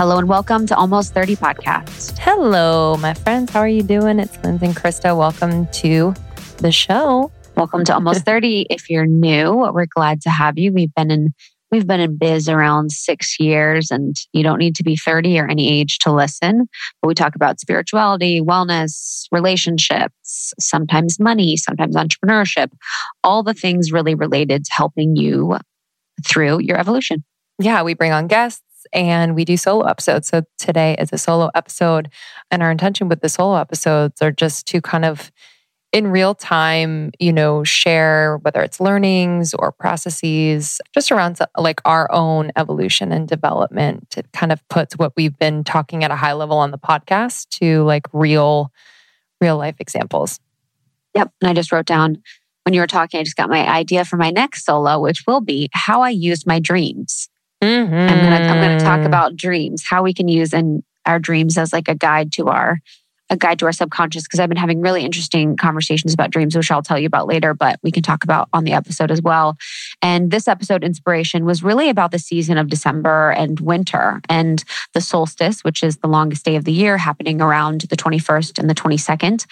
Hello and welcome to Almost 30 Podcast. Hello, my friends. How are you doing? It's Lindsay and Krista. Welcome to the show. Welcome to Almost 30. If you're new, we're glad to have you. We've been in we've been in biz around six years, and you don't need to be 30 or any age to listen. But we talk about spirituality, wellness, relationships, sometimes money, sometimes entrepreneurship, all the things really related to helping you through your evolution. Yeah, we bring on guests and we do solo episodes. So today is a solo episode. And our intention with the solo episodes are just to kind of in real time, you know, share whether it's learnings or processes just around like our own evolution and development. It kind of puts what we've been talking at a high level on the podcast to like real, real life examples. Yep. And I just wrote down when you were talking, I just got my idea for my next solo, which will be how I used my dreams. Mm-hmm. I'm gonna I'm gonna talk mm-hmm. about dreams, how we can use in our dreams as like a guide to our a guide to our subconscious because I've been having really interesting conversations about dreams, which I'll tell you about later, but we can talk about on the episode as well. And this episode inspiration was really about the season of December and winter and the solstice, which is the longest day of the year, happening around the 21st and the 22nd.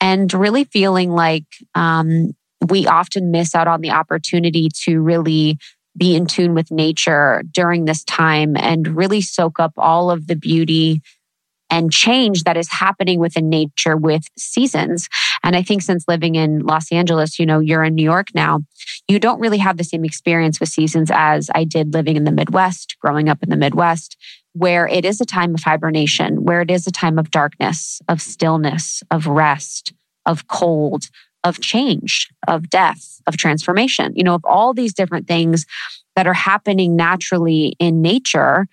And really feeling like um, we often miss out on the opportunity to really be in tune with nature during this time and really soak up all of the beauty and change that is happening within nature with seasons. And I think since living in Los Angeles, you know, you're in New York now, you don't really have the same experience with seasons as I did living in the Midwest, growing up in the Midwest, where it is a time of hibernation, where it is a time of darkness, of stillness, of rest, of cold, of change, of death, of transformation, you know, of all these different things that are happening naturally in nature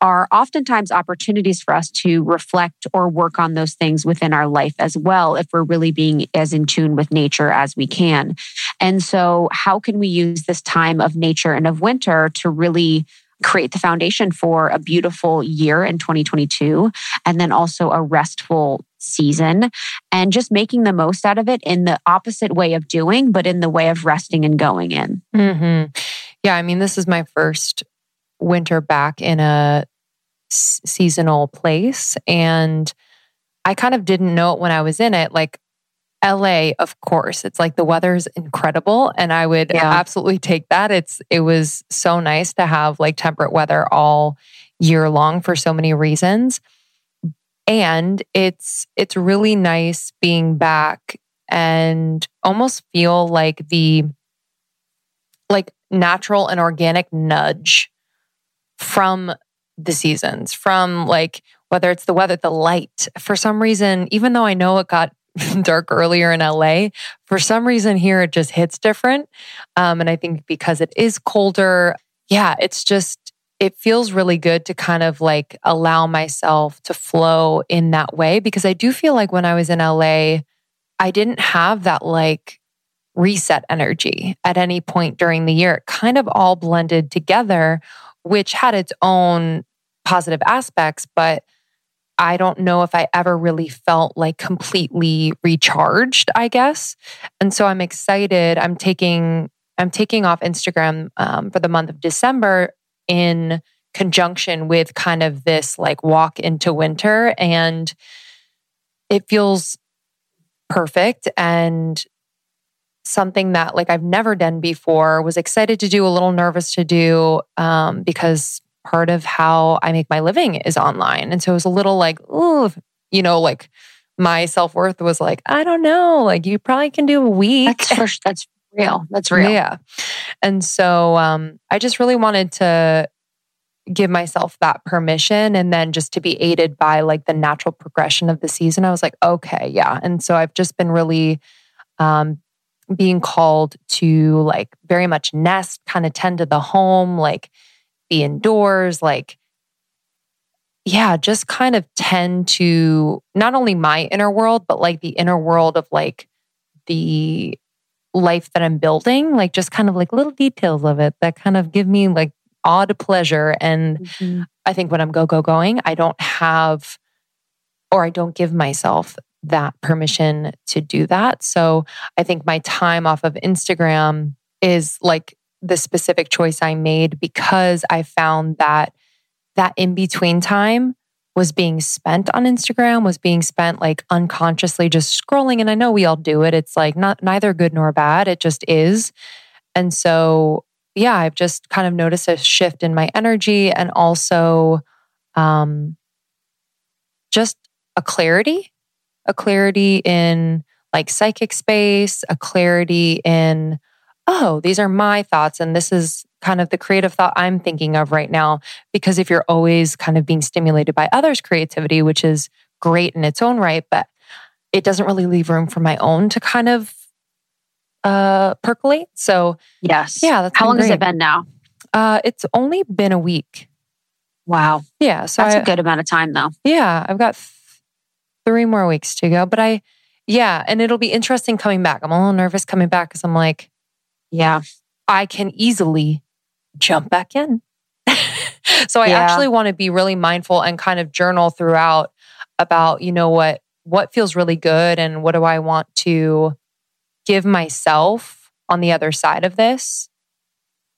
are oftentimes opportunities for us to reflect or work on those things within our life as well, if we're really being as in tune with nature as we can. And so, how can we use this time of nature and of winter to really create the foundation for a beautiful year in 2022 and then also a restful season and just making the most out of it in the opposite way of doing, but in the way of resting and going in. Mm-hmm. Yeah, I mean, this is my first winter back in a s- seasonal place. And I kind of didn't know it when I was in it. Like, LA, of course, it's like the weather's incredible and I would yeah. absolutely take that. It's it was so nice to have like temperate weather all year long for so many reasons. And it's it's really nice being back and almost feel like the like natural and organic nudge from the seasons, from like whether it's the weather, the light. For some reason, even though I know it got dark earlier in LA, for some reason here it just hits different. Um, and I think because it is colder, yeah, it's just, it feels really good to kind of like allow myself to flow in that way because I do feel like when I was in LA, I didn't have that like reset energy at any point during the year. It kind of all blended together, which had its own positive aspects, but I don't know if I ever really felt like completely recharged, I guess. And so I'm excited. I'm taking I'm taking off Instagram um, for the month of December in conjunction with kind of this like walk into winter and it feels perfect and something that like I've never done before. Was excited to do, a little nervous to do um, because part of how I make my living is online, and so it was a little like, ooh, you know, like my self worth was like, I don't know, like you probably can do a week. That's for, that's real. That's real. Yeah, and so um, I just really wanted to give myself that permission and then just to be aided by like the natural progression of the season i was like okay yeah. And so i've just been really um, being called to like very much nest, kind of tend to the home, like be indoors, like, yeah, just kind of tend to not only my inner world, but like the inner world of like the life that I'm building, like just kind of like little details of it that kind of give me like odd pleasure. And mm-hmm. I think when I'm go, go, going, I don't have or I don't give myself that permission to do that. So I think my time off of Instagram is like the specific choice I made because I found that that in between time was being spent on Instagram, was being spent like unconsciously just scrolling. And I know we all do it. It's like not neither good nor bad. It just is. And so, yeah, I've just kind of noticed a shift in my energy and also um, just a clarity, a clarity in like psychic space, a clarity in, oh, these are my thoughts. And this is kind of the creative thought I'm thinking of right now. Because if you're always kind of being stimulated by others' creativity, which is great in its own right, but it doesn't really leave room for my own to kind of uh percolate. So yes. Yeah. That's how long great. has it been now? Uh it's only been a week. Wow. Yeah. So that's I, a good amount of time though. Yeah. I've got th- three more weeks to go. But I yeah, and it'll be interesting coming back. I'm a little nervous coming back because I'm like, yeah, I can easily jump back in. so I Yeah. actually want to be really mindful and kind of journal throughout about, you know, what what feels really good and what do I want to give myself on the other side of this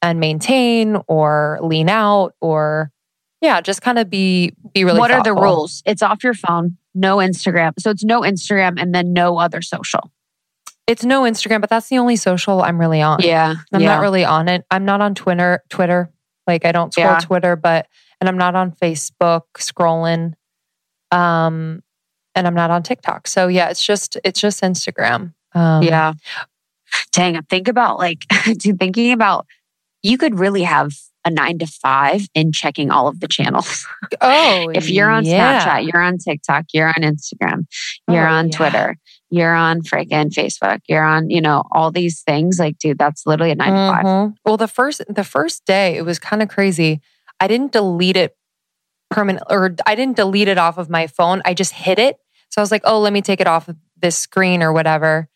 and maintain or lean out or yeah, just kind of be be really what are the rules? It's off your phone, no Instagram. So it's no Instagram and then no other social. It's no Instagram, but that's the only social I'm really on. Yeah. I'm yeah. not really on it. I'm not on Twitter. Twitter, like I don't scroll Yeah. Twitter, but and I'm not on Facebook scrolling. Um, and I'm not on TikTok. So yeah, it's just it's just Instagram. Um, yeah. Dang, think about like dude, thinking about you could really have a nine to five in checking all of the channels. Oh, if you're on yeah. Snapchat, you're on TikTok, you're on Instagram, you're Oh, on yeah. Twitter, you're on freaking Facebook, you're on, you know, all these things. Like, dude, that's literally a 9 to five. Mhm. Well, the first the first day it was kind of crazy. I didn't delete it permanent or I didn't delete it off of my phone. I just hid it. So I was like, "Oh, let me take it off of this screen or whatever."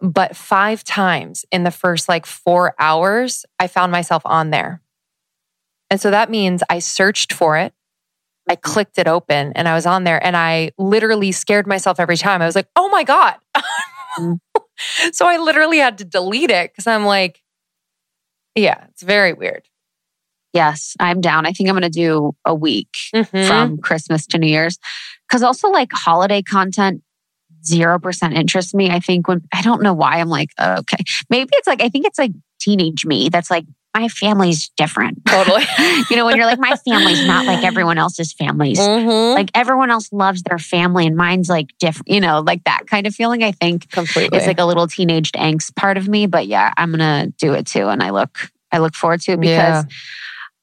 But 5 times in the first like 4 hours, I found myself on there. And so that means I searched for it. I clicked it open and I was on there and I literally scared myself every time. I was like, "Oh my god." Mm. so I literally had to delete it cuz I'm like yeah, it's very weird. Yes, I'm down. I think I'm going to do a week Mhm. from Christmas to New Year's. Cause also like holiday content, 0% interests me. I think when, I don't know why I'm like, okay, maybe it's like, I think it's like teenage me that's like, my family's different. Totally. you know, when you're like, my family's not like everyone else's families. Mhm. Like everyone else loves their family and mine's like different, you know, like that kind of feeling. I think completely. it's like a little teenaged angst part of me, but yeah, I'm gonna do it too. And I look, I look forward to it because Yeah.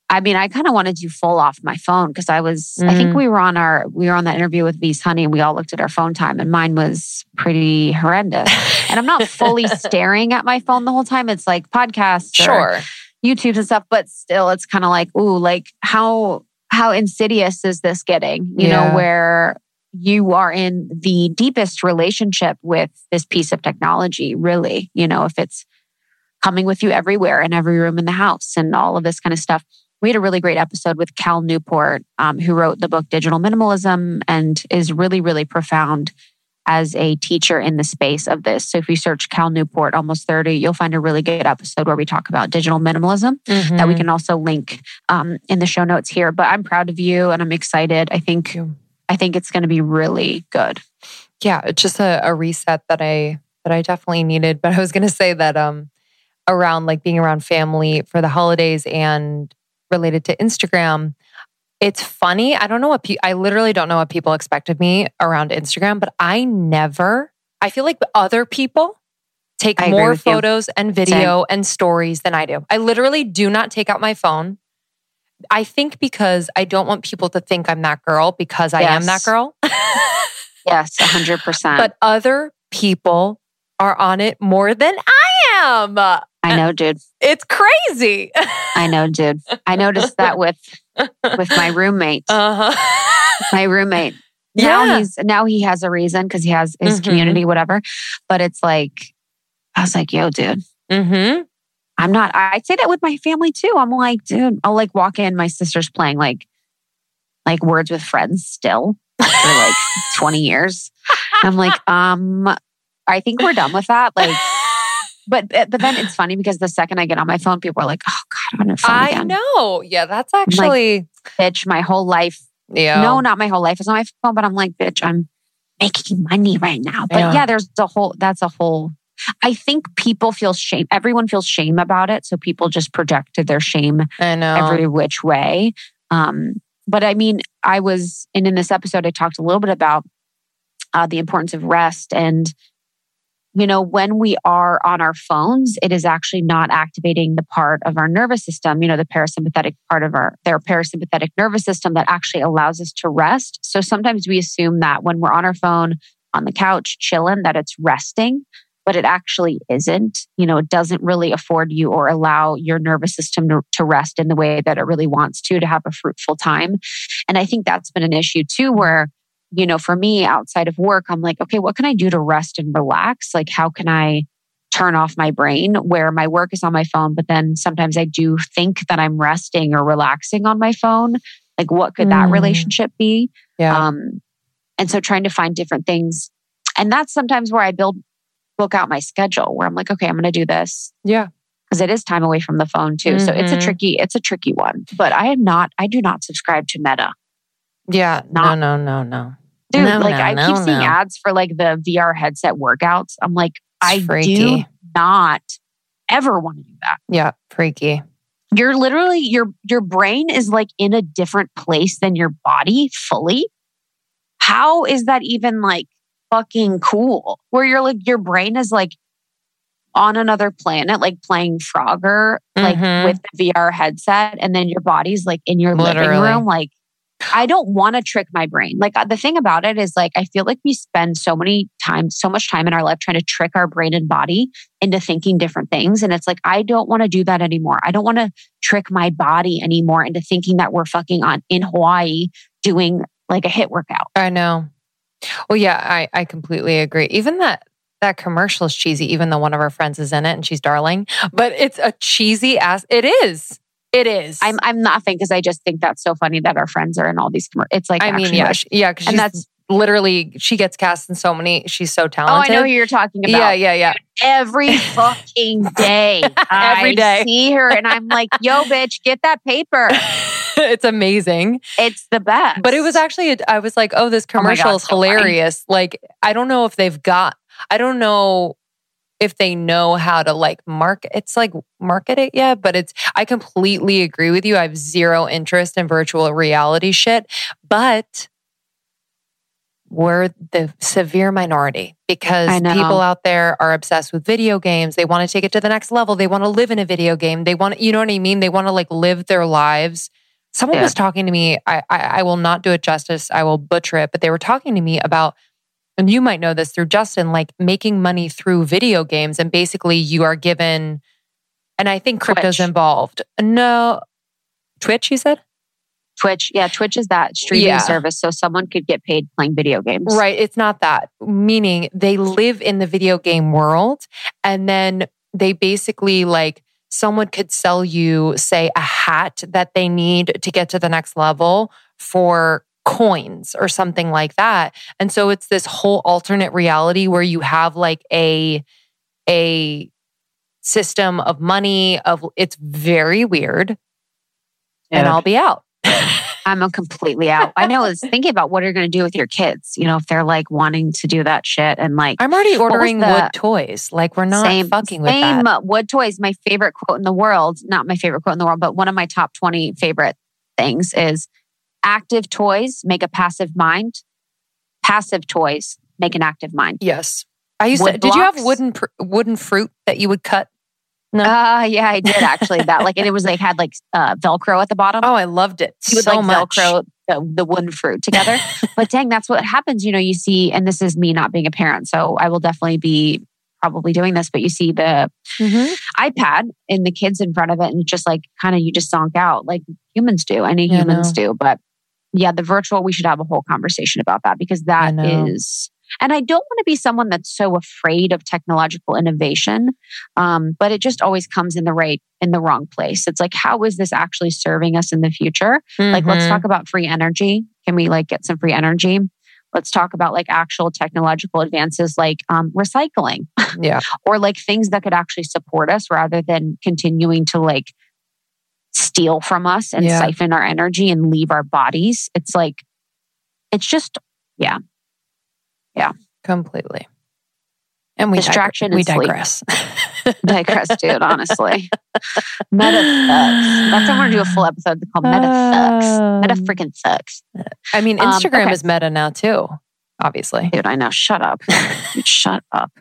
I mean, I kind of wanted to full off my phone because I was, I think Mhm. we were on our, we were on that interview with V's Honey and we all looked at our phone time and mine was pretty horrendous. and I'm not fully staring at my phone the whole time. It's like podcasts, or YouTube and stuff, but still it's kind of like, ooh, like how, how insidious is this getting? You Yeah. know, where you are in the deepest relationship with this piece of technology, really, you know, if it's coming with you everywhere in every room in the house and all of this kind of stuff. We had a really great episode with Cal Newport, um, who wrote the book Digital Minimalism and is really, really profound as a teacher in the space of this. So if you search Cal Newport almost 30, you'll find a really good episode where we talk about digital minimalism that we Mhm. can also link um, in the show notes here. But I'm proud of you and I'm excited. I think. I think it's going to be really good. yeah, it's just a, a reset that I that I definitely needed. But I was gonna say that um around like being around family for the holidays and related to Instagram, it's funny. I don't know what pe- I literally don't know what people expect of me around Instagram, but I never. I feel like other people take I more with you. photos and video and stories than I do. I literally do not take out my phone. I think because I don't want people to think I'm that girl because I am that girl. Yes, 100%. but other people are on it more than I am. I know, dude. It's crazy. I know, dude. I noticed that with with my roommate. Uh-huh. my roommate. Now Yeah. he's now he has a reason because he has his Mhm. community, whatever. But it's like I was like, yo, dude, mm-hmm. I'm not. I say that with my family too. I'm like, dude, I'll like walk in. My sister's playing like like words with friends still for like 20 years. I'm like, um, I think we're done with that. Like, but but then it's funny because the second I get on my phone, people are like, oh God, phone. I again. know. Yeah, that's actually bitch, my whole life. yeah. No, not my whole life is on my phone, but I'm like, bitch, I'm making money right now. But Yeah. yeah, there's a whole, that's a whole, I think people feel shame. Everyone feels shame about it. So people just projected their shame I know. every which way. Um, but I mean, I was, and in this episode, I talked a little bit about uh, the importance of rest. And, you know, when we are on our phones, it is actually not activating the part of our nervous system, you know, the parasympathetic part of our, their parasympathetic nervous system that actually allows us to rest. So sometimes we assume that when we're on our phone, on the couch, chilling, that it's resting but it actually isn't. You know, it doesn't really afford you or allow your nervous system to, to rest in the way that it really wants to, to have a fruitful time. And I think that's been an issue too, where, you know, for me outside of work, I'm like, okay, what can I do to rest and relax? Like, how can I turn off my brain where my work is on my phone, but then sometimes I do think that I'm resting or relaxing on my phone? Like, what could that Mm. relationship be? yeah. Um, and so trying to find different things. And that's sometimes where I build, book out my schedule where I'm like, okay, I'm going to do this yeah. because it is time away from the phone too. So it's a Mhm. tricky, it's a tricky one. But I am not, I do not subscribe to Meta. Yeah. Not- no, no, no, no. Dude, No, like no, I no, keep seeing ads for like the VR headset workouts. I'm like, I freaky. do not ever want to do that. Yeah. Freaky. You're literally your your brain is like in a different place than your body fully. How is that even like fucking cool? Where you're like your brain is like on another planet, like playing Frogger, like Mhm. with the VR headset, and then your body's like in your living room. Like, I don't want to trick my brain. Like uh, the thing about it is like I feel like we spend so many times, so much time in our life trying to trick our brain and body into thinking different things. And it's like, I don't want to do that anymore. I don't want to trick my body anymore into thinking that we're fucking on in Hawaii doing like a HIIT workout. I know. Well, yeah, I, I completely agree. Even that that commercial is cheesy, even though one of our friends is in it and she's darling. But it's a cheesy ass. It is. It is. I'm I'm laughing because I just think that's so funny that our friends are in all these commercials. It's like I mean, yeah, like- sh- yeah, and that's literally she gets cast in so many. She's so talented. oh, I know who you're talking about. Yeah, yeah, yeah. every fucking day. Every I day. see her and I'm like, yo, bitch, get that paper. it's amazing. It's the best. But it was actually, a- I was like, oh, this Oh God, commercial is so funny. hilarious. Like, I don't know if they've got, I don't know if they know how to like market. It's like market it yet, but it's, I completely agree with you. I have zero interest in virtual reality shit, but we're the severe minority because people out there are obsessed with video games. They want to take it to the next level. They want to live in a video game. They want, you know what I mean? They want to like live their lives. Someone Yeah. was talking to me. I, I I will not do it justice. I will butcher it. But they were talking to me about, and you might know this through Justin, like making money through video games, and basically you are given, and I think crypto's Twitch. involved. No, Twitch. You said Twitch. Yeah, Twitch is that streaming Yeah. service. So someone could get paid playing video games. right. It's not that. Meaning they live in the video game world, and then they basically like someone could sell you, say, a hat that they need to get to the next level for coins or something like that. And so it's this whole alternate reality where you have like a a system of money of it's very weird and I'll be out. I'm completely out. I know I was thinking about what are you're going to do with your kids, you know, if they're like wanting to do that shit and like I'm already ordering the- wood toys. Like we're not same, fucking with same that. uh, wood toys. My favorite quote in the world, not my favorite quote in the world, but one of my top 20 favorite things is active toys make a passive mind. Passive toys make an active mind. Yes. I used to, Wood did you have wooden pr- wooden fruit that you would cut? No. Uh, yeah, I did actually that. Like, and it was like had like uh, Velcro at the bottom. Oh, I loved it you would so like much. Velcro the, the wooden fruit together. but dang, that's what happens. You know, you see, and this is me not being a parent, so I will definitely be probably doing this. But you see the Mhm. iPad and the kids in front of it, and just like kind of you just zonk out like humans do. I know Yeah, humans do, but yeah, the virtual. We should have a whole conversation about that because that is. And I don't want to be someone that's so afraid of technological innovation, um, but it just always comes in the right in the wrong place. It's like, how is this actually serving us in the future? Like, let's Mhm. talk about free energy. Can we like get some free energy? Let's talk about like actual technological advances like um, recycling Yeah. or like things that could actually support us rather than continuing to like steal from us and yeah. siphon our energy and leave our bodies. It's like, it's just, yeah. Yeah. Completely. And we distraction. Dig- we digress. digress, dude. Honestly, meta sucks. That's why I'm gonna do a full episode called "Meta Sucks." Meta freaking sucks. I mean, Instagram um, okay. is meta now too. Obviously, dude. I know. Shut up. Shut up.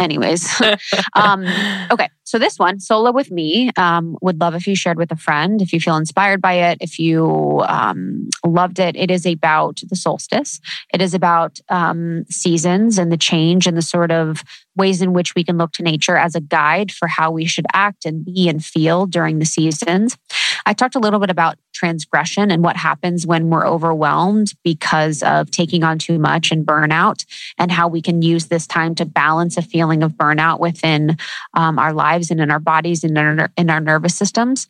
Anyways, um, okay. So this one, solo with me, um, would love if you shared with a friend. If you feel inspired by it, if you um, loved it, it is about the solstice. It is about um, seasons and the change and the sort of ways in which we can look to nature as a guide for how we should act and be and feel during the seasons. I talked a little bit about transgression and what happens when we're overwhelmed because of taking on too much and burnout, and how we can use this time to balance a feeling of burnout within um, our lives and in our bodies and in our, in our nervous systems.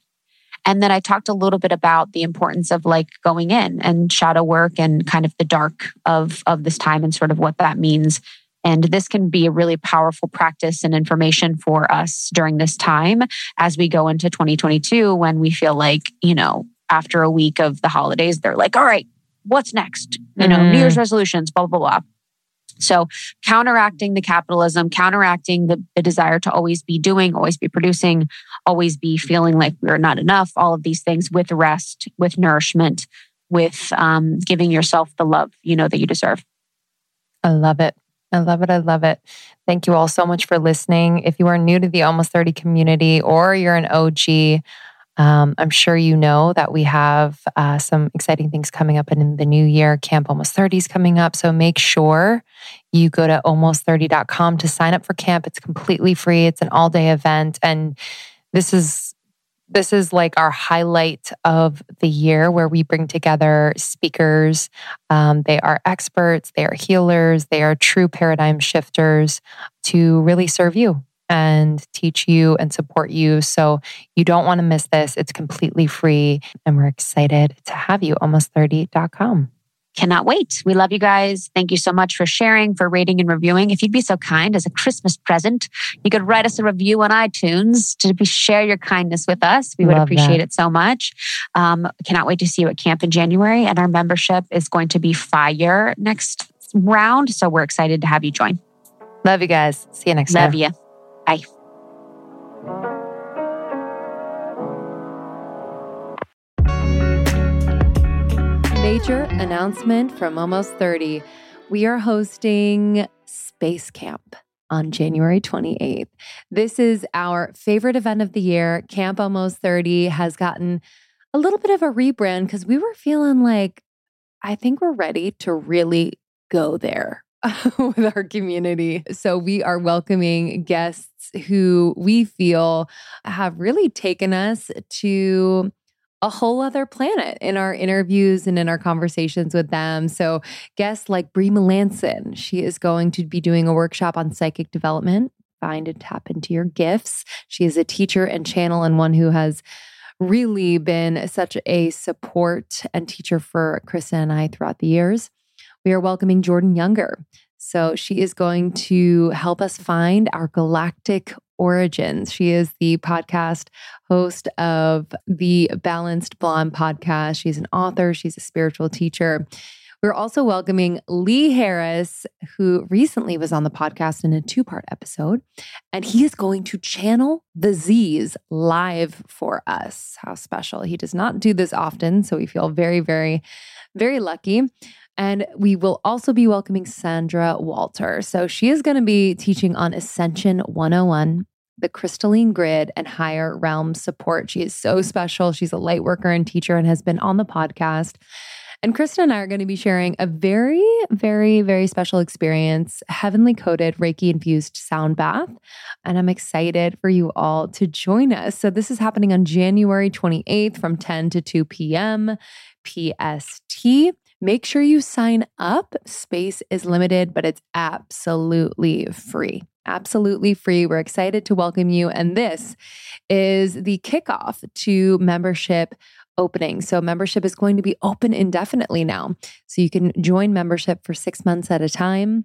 And then I talked a little bit about the importance of like going in and shadow work and kind of the dark of of this time and sort of what that means and this can be a really powerful practice and information for us during this time as we go into 2022 when we feel like, you know, after a week of the holidays, they're like, all right, what's next? You know, mm-hmm. New Year's resolutions, blah, blah, blah. So, counteracting the capitalism, counteracting the, the, desire to always be doing, always be producing, always be feeling like we're not enough, all of these things with rest, with nourishment, with um, giving yourself the love you know that you deserve. I love it. I love it. I love it. Thank you all so much for listening. If you are new to the Almost 30 community or you're an OG, um, I'm sure you know that we have uh, some exciting things coming up in the new year. Camp Almost 30 is coming up. So make sure you go to almost30.com to sign up for camp. It's completely free, it's an all day event. And this is this is like our highlight of the year where we bring together speakers. Um, they are experts, they are healers, they are true paradigm shifters to really serve you and teach you and support you. So you don't want to miss this. It's completely free. And we're excited to have you. Almost30.com. Cannot wait. We love you guys. Thank you so much for sharing, for rating and reviewing. If you'd be so kind as a Christmas present, you could write us a review on iTunes to be, share your kindness with us. We would love appreciate that. it so much. Um, cannot wait to see you at camp in January. And our membership is going to be fire next round. So we're excited to have you join. Love you guys. See you next love time. Love you. Bye. Major announcement from Almost 30. We are hosting Space Camp on January 28th. This is our favorite event of the year. Camp Almost 30 has gotten a little bit of a rebrand because we were feeling like, I think we're ready to really go there with our community. So we are welcoming guests who we feel have really taken us to a whole other planet in our interviews and in our conversations with them. So, guests like Brie Melanson, she is going to be doing a workshop on psychic development. Find and tap into your gifts. She is a teacher and channel, and one who has really been such a support and teacher for Krista and I throughout the years we are welcoming Jordan Younger. So she is going to help us find our galactic origins. She is the podcast host of the Balanced Blonde podcast. She's an author, she's a spiritual teacher. We're also welcoming Lee Harris, who recently was on the podcast in a two part episode, and he is going to channel the Z's live for us. How special. He does not do this often, so we feel very, very, very lucky. And we will also be welcoming Sandra Walter. So she is going to be teaching on Ascension 101, the crystalline grid, and higher realm support. She is so special. She's a light worker and teacher and has been on the podcast. And Krista and I are going to be sharing a very, very, very special experience heavenly coated Reiki infused sound bath. And I'm excited for you all to join us. So, this is happening on January 28th from 10 to 2 p.m. PST. Make sure you sign up. Space is limited, but it's absolutely free. Absolutely free. We're excited to welcome you. And this is the kickoff to membership opening. So, membership is going to be open indefinitely now. So, you can join membership for six months at a time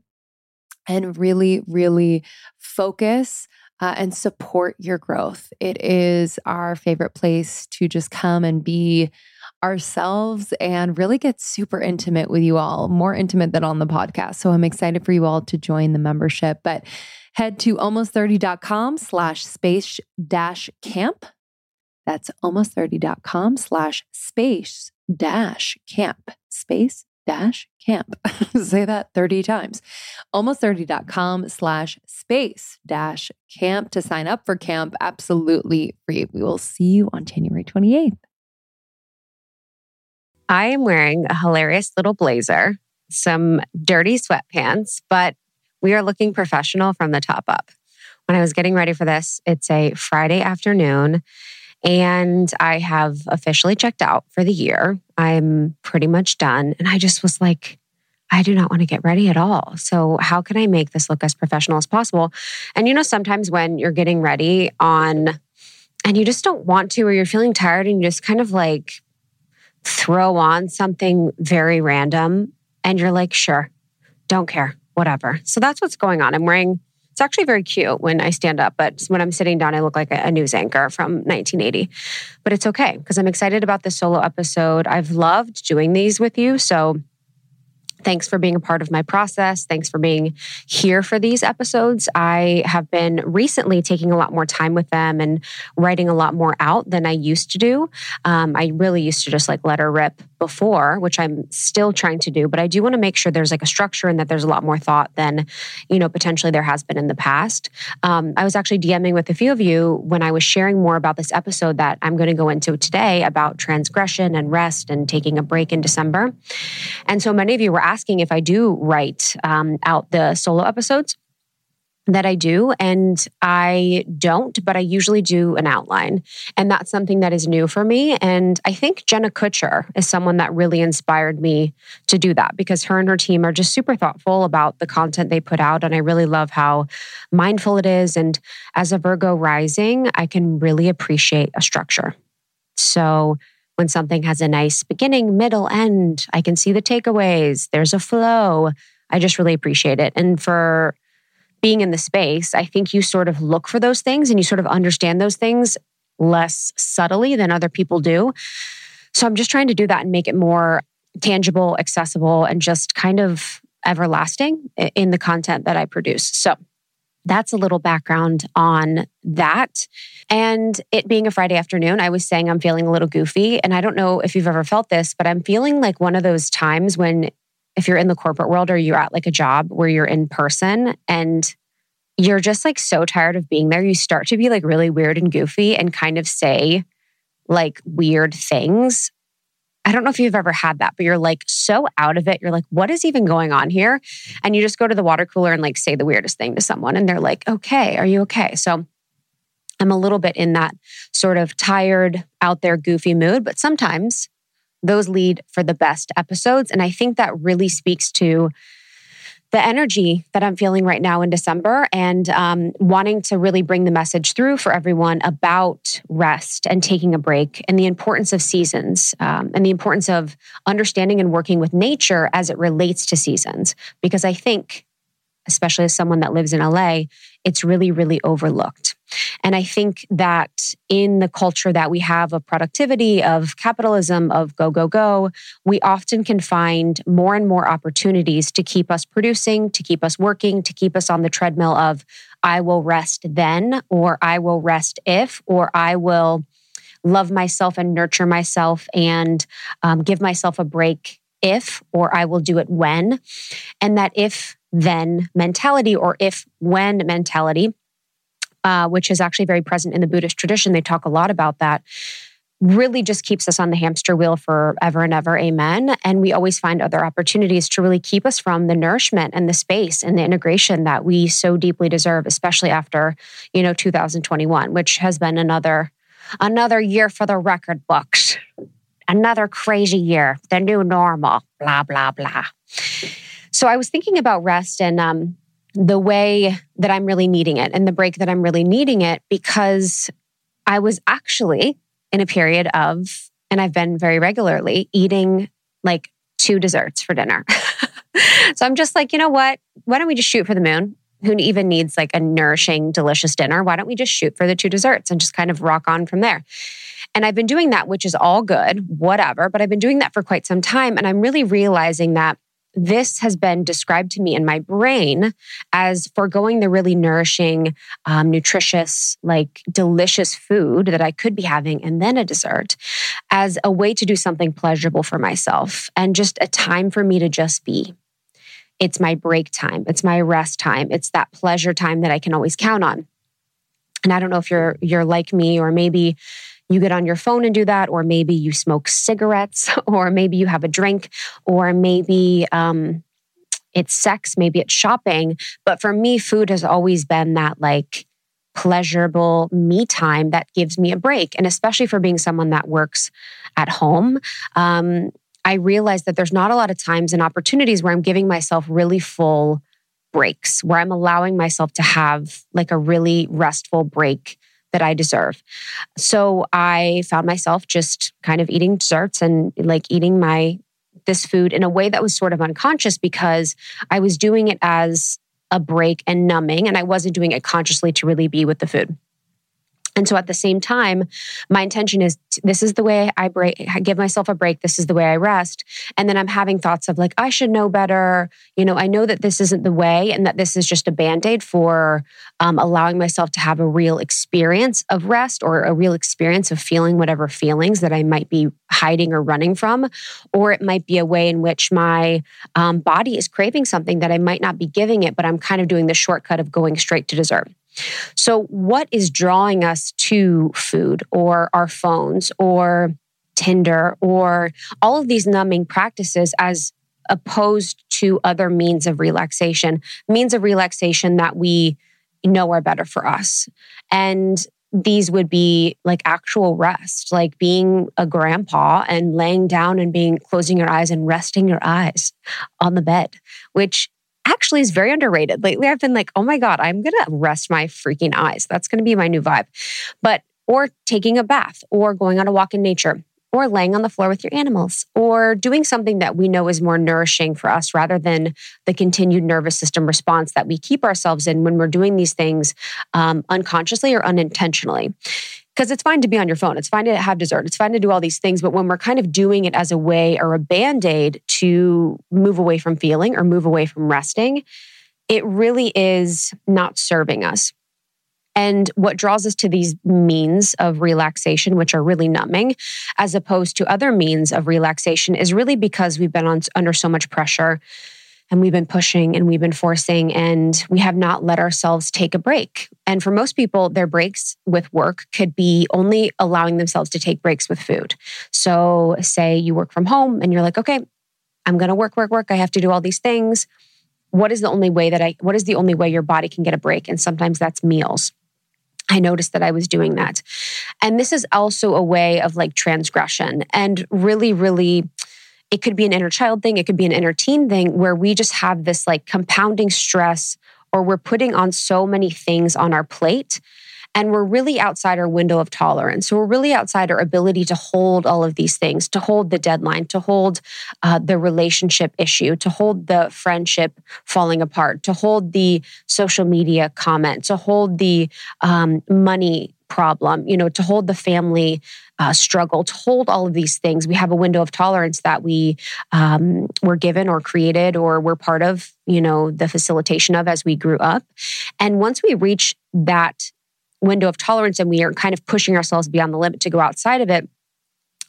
and really, really focus uh, and support your growth. It is our favorite place to just come and be ourselves and really get super intimate with you all, more intimate than on the podcast. So I'm excited for you all to join the membership. But head to almost30.com slash space dash camp. That's almost30.com slash space dash camp. Space dash camp. Say that 30 times. Almost30.com slash space dash camp to sign up for camp absolutely free. We will see you on January 28th. I am wearing a hilarious little blazer, some dirty sweatpants, but we are looking professional from the top up. When I was getting ready for this, it's a Friday afternoon and I have officially checked out for the year. I'm pretty much done. And I just was like, I do not want to get ready at all. So, how can I make this look as professional as possible? And you know, sometimes when you're getting ready on and you just don't want to, or you're feeling tired and you just kind of like throw on something very random and you're like, sure, don't care, whatever. So that's what's going on. I'm wearing, it's actually very cute when I stand up, but when I'm sitting down, I look like a, news anchor from 1980. But it's okay because I'm excited about this solo episode. I've loved doing these with you. So Thanks for being a part of my process. Thanks for being here for these episodes. I have been recently taking a lot more time with them and writing a lot more out than I used to do. Um, I really used to just like let her rip before, which I'm still trying to do, but I do want to make sure there's like a structure and that there's a lot more thought than, you know, potentially there has been in the past. Um, I was actually DMing with a few of you when I was sharing more about this episode that I'm going to go into today about transgression and rest and taking a break in December. And so many of you were asking if I do write um, out the solo episodes that I do, and I don't, but I usually do an outline. And that's something that is new for me. And I think Jenna Kutcher is someone that really inspired me to do that because her and her team are just super thoughtful about the content they put out. And I really love how mindful it is. And as a Virgo rising, I can really appreciate a structure. So, when something has a nice beginning, middle, end, I can see the takeaways. There's a flow. I just really appreciate it. And for being in the space, I think you sort of look for those things and you sort of understand those things less subtly than other people do. So I'm just trying to do that and make it more tangible, accessible, and just kind of everlasting in the content that I produce. So that's a little background on that. And it being a Friday afternoon, I was saying I'm feeling a little goofy. And I don't know if you've ever felt this, but I'm feeling like one of those times when if you're in the corporate world or you're at like a job where you're in person and you're just like so tired of being there, you start to be like really weird and goofy and kind of say like weird things. I don't know if you've ever had that, but you're like so out of it. You're like, what is even going on here? And you just go to the water cooler and like say the weirdest thing to someone, and they're like, okay, are you okay? So I'm a little bit in that sort of tired, out there, goofy mood, but sometimes those lead for the best episodes. And I think that really speaks to the energy that I'm feeling right now in December and um, wanting to really bring the message through for everyone about rest and taking a break and the importance of seasons um, and the importance of understanding and working with nature as it relates to seasons. Because I think, especially as someone that lives in LA, it's really, really overlooked. And I think that in the culture that we have of productivity, of capitalism, of go, go, go, we often can find more and more opportunities to keep us producing, to keep us working, to keep us on the treadmill of I will rest then, or I will rest if, or I will love myself and nurture myself and um, give myself a break if, or I will do it when. And that if then mentality or if when mentality uh, which is actually very present in the Buddhist tradition. They talk a lot about that. Really just keeps us on the hamster wheel forever and ever. Amen. And we always find other opportunities to really keep us from the nourishment and the space and the integration that we so deeply deserve, especially after, you know, 2021, which has been another another year for the record books. Another crazy year, the new normal, blah, blah, blah. So I was thinking about rest and um, the way that I'm really needing it and the break that I'm really needing it because I was actually in a period of, and I've been very regularly eating like two desserts for dinner. so I'm just like, you know what? Why don't we just shoot for the moon? who even needs like a nourishing, delicious dinner? Why don't we just shoot for the two desserts and just kind of rock on from there? And I've been doing that, which is all good, whatever, but I've been doing that for quite some time. And I'm really realizing that this has been described to me in my brain as foregoing the really nourishing, um, nutritious, like delicious food that I could be having and then a dessert as a way to do something pleasurable for myself and just a time for me to just be. It's my break time. It's my rest time. It's that pleasure time that I can always count on. And I don't know if you're you're like me or maybe you get on your phone and do that, or maybe you smoke cigarettes, or maybe you have a drink, or maybe um, it's sex, maybe it's shopping. But for me, food has always been that like pleasurable me time that gives me a break. And especially for being someone that works at home, um, I realize that there's not a lot of times and opportunities where I'm giving myself really full breaks, where I'm allowing myself to have like a really restful break that I deserve. So I found myself just kind of eating desserts and like eating my this food in a way that was sort of unconscious because I was doing it as a break and numbing and I wasn't doing it consciously to really be with the food. And so at the same time, my intention is this is the way I break, I give myself a break. This is the way I rest. And then I'm having thoughts of like, I should know better. You know, I know that this isn't the way and that this is just a band aid for um, allowing myself to have a real experience of rest or a real experience of feeling whatever feelings that I might be hiding or running from. Or it might be a way in which my um, body is craving something that I might not be giving it, but I'm kind of doing the shortcut of going straight to dessert. So, what is drawing us to food or our phones or Tinder or all of these numbing practices as opposed to other means of relaxation, means of relaxation that we know are better for us. And these would be like actual rest, like being a grandpa and laying down and being closing your eyes and resting your eyes on the bed, which actually is very underrated. Lately, I've been like, oh my God, I'm going to rest my freaking eyes. That's going to be my new vibe. But, or taking a bath, or going on a walk in nature, or laying on the floor with your animals, or doing something that we know is more nourishing for us rather than the continued nervous system response that we keep ourselves in when we're doing these things um, unconsciously or unintentionally because it's fine to be on your phone. It's fine to have dessert. It's fine to do all these things. But when we're kind of doing it as a way or a band aid to move away from feeling or move away from resting, it really is not serving us. And what draws us to these means of relaxation, which are really numbing, as opposed to other means of relaxation, is really because we've been on, under so much pressure and we've been pushing and we've been forcing and we have not let ourselves take a break. And for most people, their breaks with work could be only allowing themselves to take breaks with food. So, say you work from home and you're like, okay, I'm going to work, work, work. I have to do all these things. What is the only way that I, what is the only way your body can get a break? And sometimes that's meals. I noticed that I was doing that. And this is also a way of like transgression and really, really it could be an inner child thing, it could be an inner teen thing where we just have this like compounding stress or we're putting on so many things on our plate and we're really outside our window of tolerance. So we're really outside our ability to hold all of these things, to hold the deadline, to hold uh, the relationship issue, to hold the friendship falling apart, to hold the social media comment, to hold the um, money problem, you know, to hold the family uh, struggle, to hold all of these things. We have a window of tolerance that we um, were given or created or were part of, you know, the facilitation of as we grew up. And once we reach that window of tolerance and we are kind of pushing ourselves beyond the limit to go outside of it,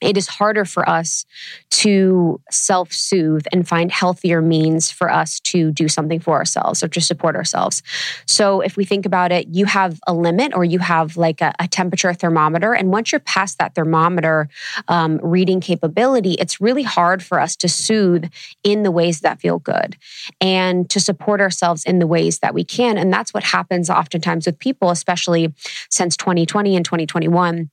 it is harder for us to self soothe and find healthier means for us to do something for ourselves or to support ourselves. So, if we think about it, you have a limit or you have like a, a temperature thermometer. And once you're past that thermometer um, reading capability, it's really hard for us to soothe in the ways that feel good and to support ourselves in the ways that we can. And that's what happens oftentimes with people, especially since 2020 and 2021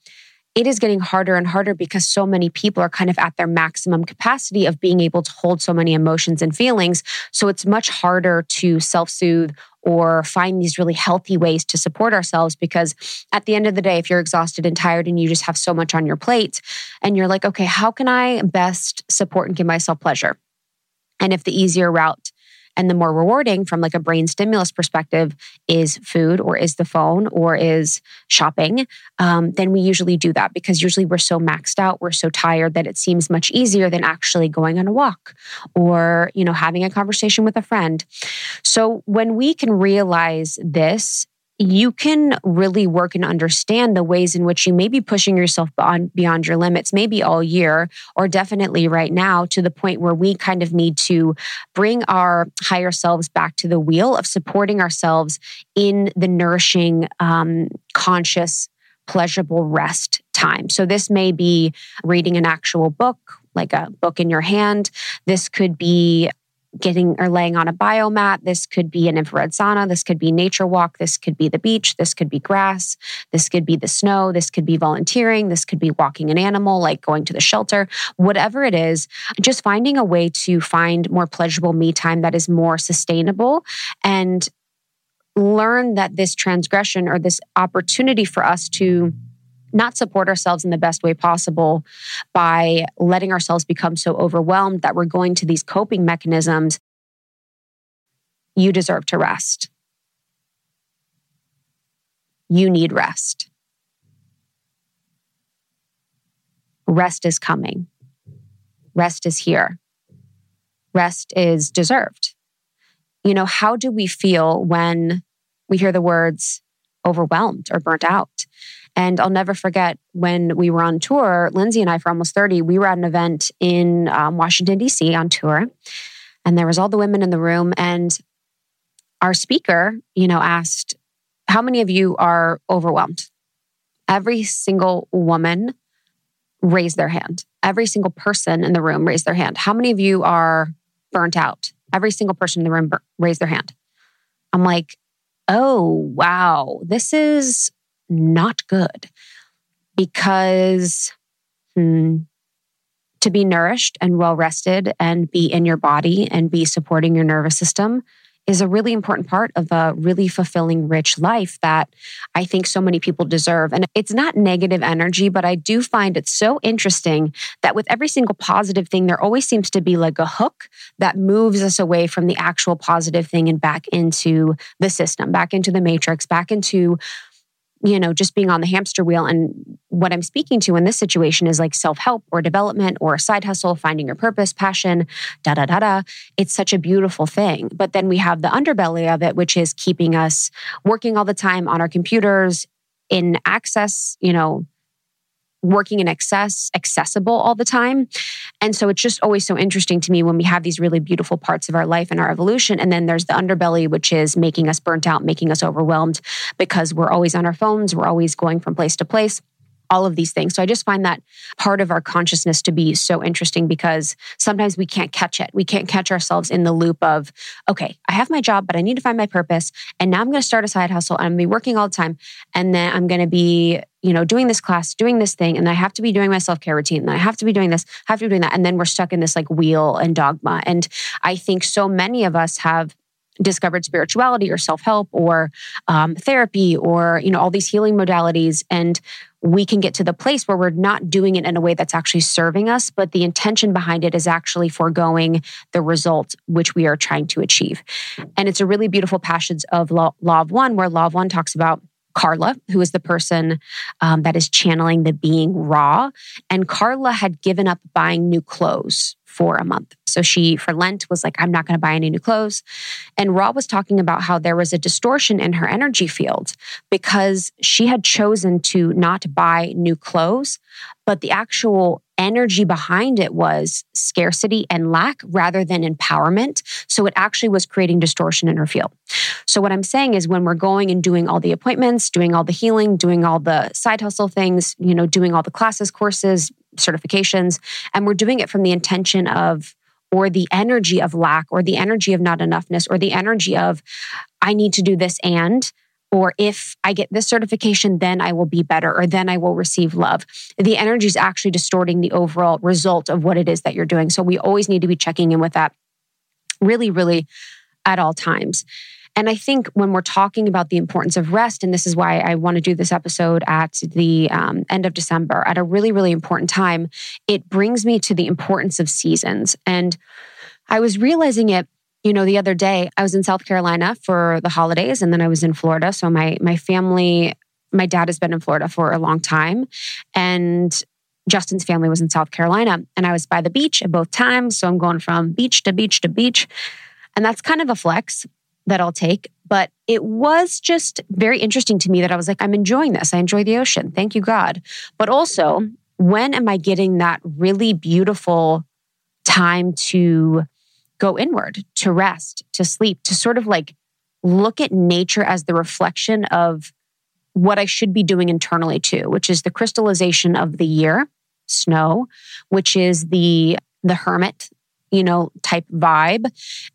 it is getting harder and harder because so many people are kind of at their maximum capacity of being able to hold so many emotions and feelings. So it's much harder to self soothe or find these really healthy ways to support ourselves because at the end of the day, if you're exhausted and tired and you just have so much on your plate and you're like, okay, how can I best support and give myself pleasure? And if the easier route and the more rewarding from like a brain stimulus perspective is food or is the phone or is shopping, um, then we usually do that because usually we're so maxed out, we're so tired that it seems much easier than actually going on a walk or, you know, having a conversation with a friend. So when we can realize this you can really work and understand the ways in which you may be pushing yourself beyond, beyond your limits, maybe all year, or definitely right now, to the point where we kind of need to bring our higher selves back to the wheel of supporting ourselves in the nourishing, um, conscious, pleasurable rest time. So, this may be reading an actual book, like a book in your hand. This could be getting or laying on a biomat. This could be an infrared sauna. This could be nature walk. This could be the beach. This could be grass. This could be the snow. This could be volunteering. This could be walking an animal, like going to the shelter. Whatever it is, just finding a way to find more pleasurable me time that is more sustainable and learn that this transgression or this opportunity for us to not support ourselves in the best way possible by letting ourselves become so overwhelmed that we're going to these coping mechanisms, you deserve to rest. You need rest. Rest is coming. Rest is here. Rest is deserved. You know, how do we feel when we hear the words overwhelmed or burnt out? And I'll never forget when we were on tour, Lindsey and I, for almost 30, we were at an event in um, Washington, D.C. on tour. And there was all the women in the room. And our speaker, you know, asked, How many of you are overwhelmed? Every single woman raised their hand. Every single person in the room raised their hand. How many of you are burnt out? Every single person in the room raised their hand. I'm like, oh, wow, this is not good because hmm, to be nourished and well rested and be in your body and be supporting your nervous system is a really important part of a really fulfilling, rich life that I think so many people deserve. And it's not negative energy, but I do find it so interesting that with every single positive thing, there always seems to be like a hook that moves us away from the actual positive thing and back into the system, back into the matrix, back into you know, just being on the hamster wheel. And what I'm speaking to in this situation is like self help or development or a side hustle, finding your purpose, passion, da da da da. It's such a beautiful thing. But then we have the underbelly of it, which is keeping us working all the time on our computers in access, you know, working in excess, accessible all the time. And so it's just always so interesting to me when we have these really beautiful parts of our life and our evolution. And then there's the underbelly, which is making us burnt out, making us overwhelmed because we're always on our phones, we're always going from place to place all of these things. So I just find that part of our consciousness to be so interesting because sometimes we can't catch it. We can't catch ourselves in the loop of, okay, I have my job, but I need to find my purpose. And now I'm going to start a side hustle and I'm going to be working all the time. And then I'm going to be, you know, doing this class, doing this thing. And I have to be doing my self care routine. And I have to be doing this, I have to be doing that. And then we're stuck in this like wheel and dogma. And I think so many of us have discovered spirituality or self-help or um, therapy or you know all these healing modalities and we can get to the place where we're not doing it in a way that's actually serving us but the intention behind it is actually foregoing the result which we are trying to achieve and it's a really beautiful passage of law, law of one where law of one talks about Carla, who is the person um, that is channeling the being Ra. And Carla had given up buying new clothes for a month. So she, for Lent, was like, I'm not going to buy any new clothes. And Ra was talking about how there was a distortion in her energy field because she had chosen to not buy new clothes, but the actual energy behind it was scarcity and lack rather than empowerment. So it actually was creating distortion in her field. So what I'm saying is when we're going and doing all the appointments, doing all the healing, doing all the side hustle things, you know, doing all the classes, courses, certifications. And we're doing it from the intention of, or the energy of lack, or the energy of not enoughness, or the energy of, I need to do this and, or if I get this certification, then I will be better, or then I will receive love. The energy is actually distorting the overall result of what it is that you're doing. So we always need to be checking in with that really, really at all times. And I think when we're talking about the importance of rest, and this is why I want to do this episode at the um, end of December at a really, really important time, it brings me to the importance of seasons. And I was realizing it you know, the other day I was in South Carolina for the holidays and then I was in Florida. So my my family, my dad has been in Florida for a long time and Justin's family was in South Carolina and I was by the beach at both times. So I'm going from beach to beach to beach. And that's kind of a flex that I'll take. But it was just very interesting to me that I was like, I'm enjoying this. I enjoy the ocean. Thank you, God. But also, when am I getting that really beautiful time to go inward, to rest, to sleep, to sort of like look at nature as the reflection of what I should be doing internally too, which is the crystallization of the year, snow, which is the the hermit you know, type vibe.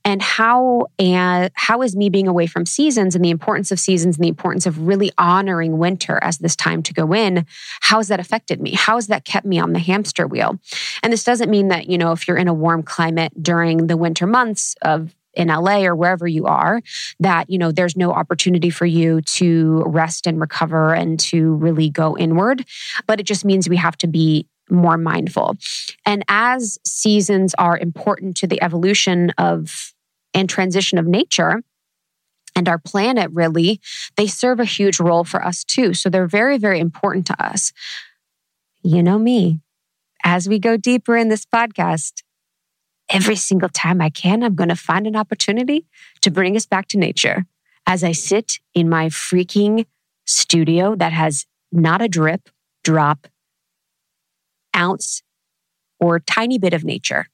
And how and how is me being away from seasons and the importance of seasons and the importance of really honoring winter as this time to go in? How has that affected me? How has that kept me on the hamster wheel? And this doesn't mean that, you know, if you're in a warm climate during the winter months of in LA or wherever you are that you know there's no opportunity for you to rest and recover and to really go inward but it just means we have to be more mindful. And as seasons are important to the evolution of and transition of nature, and our planet really, they serve a huge role for us too. So they're very, very important to us. You know me, as we go deeper in this podcast, every single time I can, I'm going to find an opportunity to bring us back to nature as I sit in my freaking studio that has not a drip, drop, ounce or tiny bit of nature.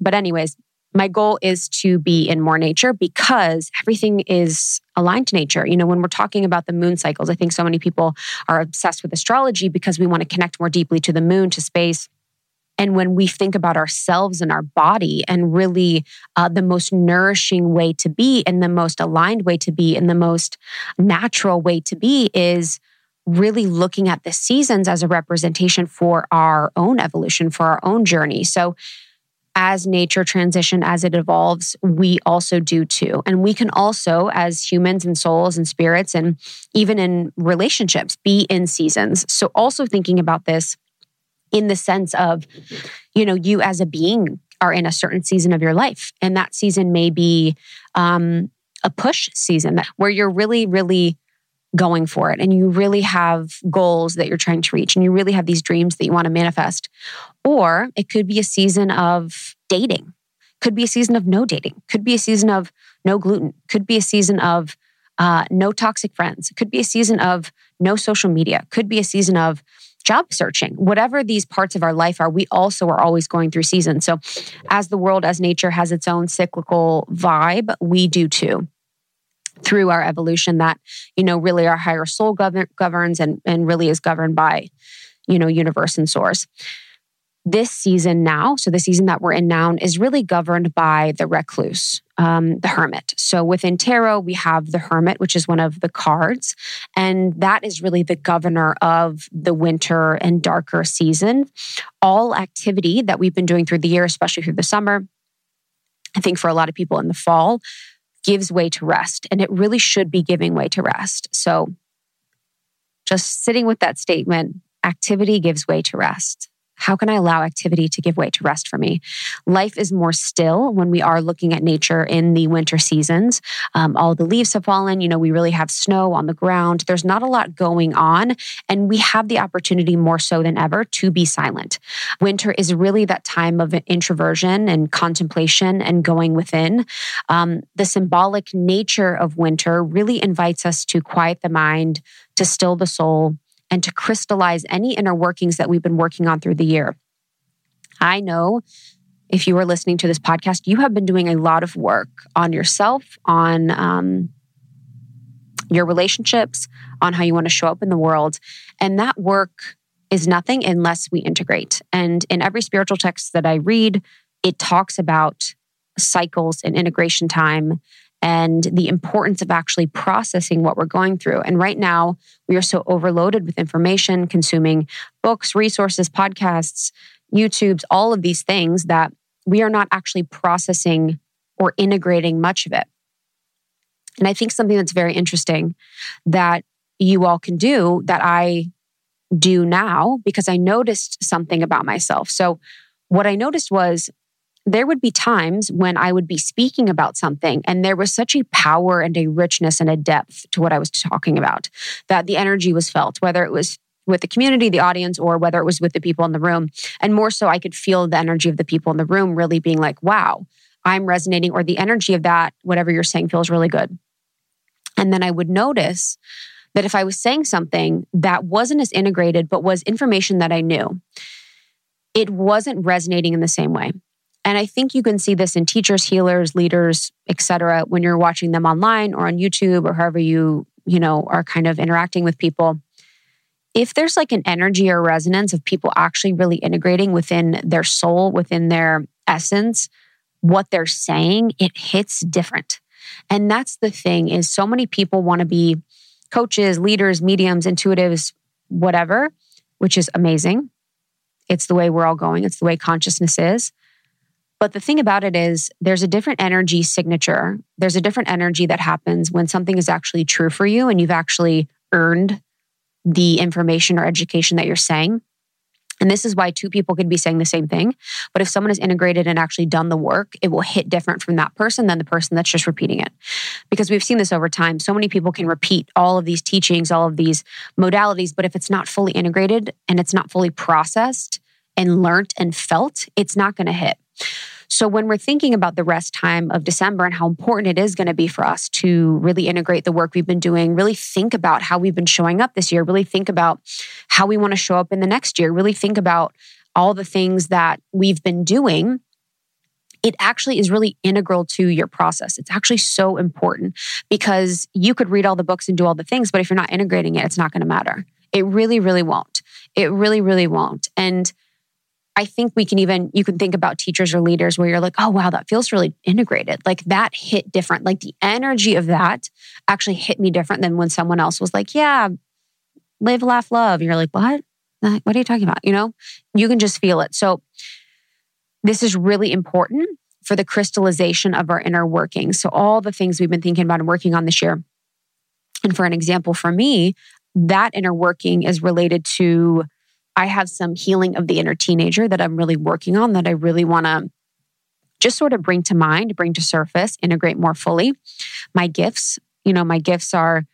But, anyways, my goal is to be in more nature because everything is aligned to nature. You know, when we're talking about the moon cycles, I think so many people are obsessed with astrology because we want to connect more deeply to the moon, to space. And when we think about ourselves and our body, and really uh, the most nourishing way to be, and the most aligned way to be, and the most natural way to be is really looking at the seasons as a representation for our own evolution, for our own journey. So, as nature transition, as it evolves, we also do too. And we can also, as humans and souls and spirits, and even in relationships, be in seasons. So, also thinking about this in the sense of, you know, you as a being are in a certain season of your life. And that season may be um, a push season where you're really, really going for it. And you really have goals that you're trying to reach and you really have these dreams that you want to manifest. Or it could be a season of dating, could be a season of no dating, could be a season of no gluten, could be a season of uh, no toxic friends, could be a season of no social media, could be a season of job searching. Whatever these parts of our life are, we also are always going through seasons. So, as the world, as nature has its own cyclical vibe, we do too through our evolution that you know really our higher soul govern- governs and and really is governed by you know universe and source. This season now so the season that we're in now is really governed by the recluse um, the hermit. So within tarot we have the hermit which is one of the cards and that is really the governor of the winter and darker season. All activity that we've been doing through the year especially through the summer i think for a lot of people in the fall gives way to rest, and it really should be giving way to rest. So, just sitting with that statement activity gives way to rest. How can I allow activity to give way to rest for me? Life is more still when we are looking at nature in the winter seasons. Um, all the leaves have fallen. You know, we really have snow on the ground. There's not a lot going on. And we have the opportunity more so than ever to be silent. Winter is really that time of introversion and contemplation and going within. Um, the symbolic nature of winter really invites us to quiet the mind, to still the soul, and to crystallize any inner workings that we've been working on through the year. I know if you are listening to this podcast, you have been doing a lot of work on yourself, on um, your relationships, on how you want to show up in the world. And that work is nothing unless we integrate. And in every spiritual text that I read, it talks about cycles and integration time and the importance of actually processing what we're going through. And right now, we are so overloaded with information, consuming books, resources, podcasts, YouTubes, all of these things that we are not actually processing or integrating much of it. And I think something that's very interesting that you all can do that I do now because I noticed something about myself. So, what I noticed was there would be times when I would be speaking about something and there was such a power and a richness and a depth to what I was talking about that the energy was felt, whether it was with the community, the audience, or whether it was with the people in the room. And more so, I could feel the energy of the people in the room really being like, wow, I'm resonating, or the energy of that, whatever you're saying, feels really good. And then I would notice that if I was saying something that wasn't as integrated, but was information that I knew, it wasn't resonating in the same way. And I think you can see this in teachers, healers, leaders, etc. when you're watching them online or on YouTube or however you, you know, are kind of interacting with people. If there's like an energy or resonance of people actually really integrating within their soul, within their essence, what they're saying, it hits different. And that's the thing is so many people want to be coaches, leaders, mediums, intuitives, whatever, which is amazing. It's the way we're all going. It's the way consciousness is. But the thing about it is, there's a different energy signature. There's a different energy that happens when something is actually true for you and you've actually earned the information or education that you're saying. And this is why two people could be saying the same thing. But if someone is integrated and actually done the work, it will hit different from that person than the person that's just repeating it. Because we've seen this over time. So many people can repeat all of these teachings, all of these modalities, but if it's not fully integrated and it's not fully processed and learned and felt, it's not going to hit. So when we're thinking about the rest time of December and how important it is going to be for us to really integrate the work we've been doing, really think about how we've been showing up this year, really think about how we want to show up in the next year, really think about all the things that we've been doing it actually is really integral to your process. It's actually so important because you could read all the books and do all the things, but if you're not integrating it, it's not going to matter. It really, really won't. It really, really won't. And I think we can even, you can think about teachers or leaders where you're like, oh, wow, that feels really integrated. Like that hit different. Like the energy of that actually hit me different than when someone else was like, yeah, live, laugh, love. You're like, what? What are you talking about? You know, you can just feel it. So this is really important for the crystallization of our inner working. So all the things we've been thinking about and working on this year. And for an example, for me, that inner working is related to I have some healing of the inner teenager that I'm really working on that I really want to just sort of bring to mind, bring to surface, integrate more fully. My gifts, you know, my gifts are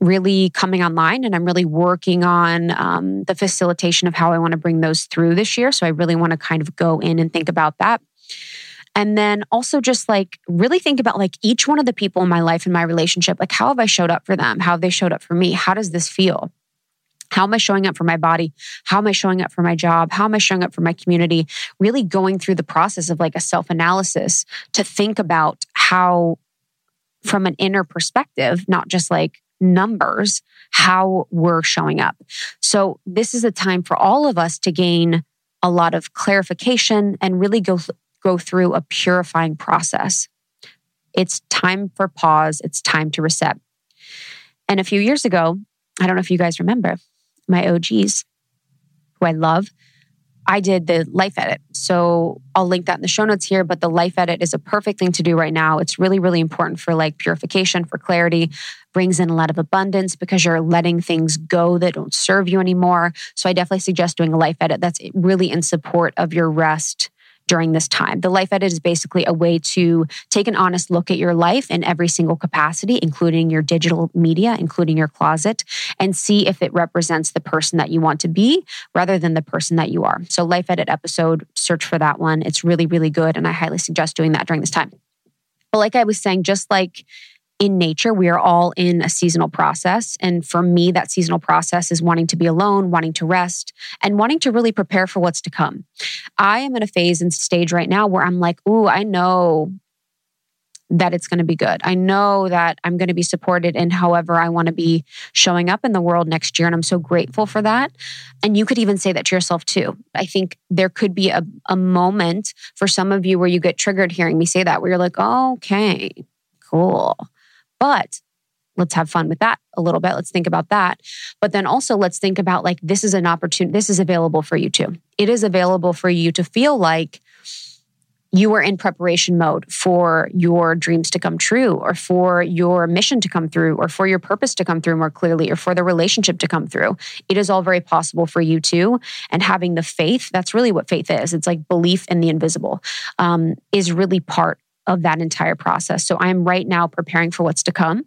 really coming online and I'm really working on um, the facilitation of how I want to bring those through this year. So I really want to kind of go in and think about that. And then also just like really think about like each one of the people in my life and my relationship, like how have I showed up for them? How have they showed up for me? How does this feel? How am I showing up for my body? How am I showing up for my job? How am I showing up for my community? Really going through the process of like a self analysis to think about how, from an inner perspective, not just like numbers, how we're showing up. So, this is a time for all of us to gain a lot of clarification and really go, go through a purifying process. It's time for pause, it's time to reset. And a few years ago, I don't know if you guys remember, my OGs, who I love, I did the life edit. So I'll link that in the show notes here. But the life edit is a perfect thing to do right now. It's really, really important for like purification, for clarity, brings in a lot of abundance because you're letting things go that don't serve you anymore. So I definitely suggest doing a life edit that's really in support of your rest during this time. The life edit is basically a way to take an honest look at your life in every single capacity, including your digital media, including your closet, and see if it represents the person that you want to be rather than the person that you are. So, life edit episode, search for that one. It's really, really good. And I highly suggest doing that during this time. But like I was saying, just like in nature, we are all in a seasonal process. And for me, that seasonal process is wanting to be alone, wanting to rest, and wanting to really prepare for what's to come. I am in a phase and stage right now where I'm like, ooh, I know that it's going to be good. I know that I'm going to be supported in however I want to be showing up in the world next year. And I'm so grateful for that. And you could even say that to yourself too. I think there could be a, a moment for some of you where you get triggered hearing me say that, where you're like, okay, cool. But let's have fun with that a little bit. Let's think about that. But then also let's think about like this is an opportunity, this is available for you too. It is available for you to feel like you are in preparation mode for your dreams to come true or for your mission to come through or for your purpose to come through more clearly or for the relationship to come through. It is all very possible for you too. And having the faith, that's really what faith is. It's like belief in the invisible, um, is really part of that entire process. So I'm right now preparing for what's to come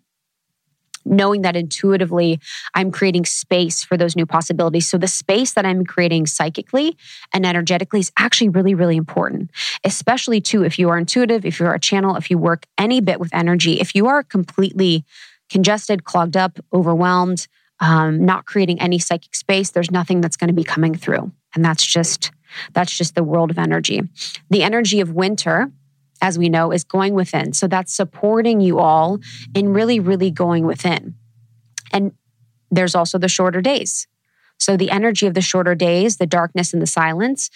knowing that intuitively I'm creating space for those new possibilities. So the space that I'm creating psychically and energetically is actually really, really important, especially too if you are intuitive, if you're a channel, if you work any bit with energy, if you are completely congested, clogged up, overwhelmed, um, not creating any psychic space, there's nothing that's going to be coming through. And that's just that's just the world of energy. The energy of winter as we know, is going within. So that's supporting you all in really, really going within. And there's also the shorter days. So the energy of the shorter days, the darkness and the silence,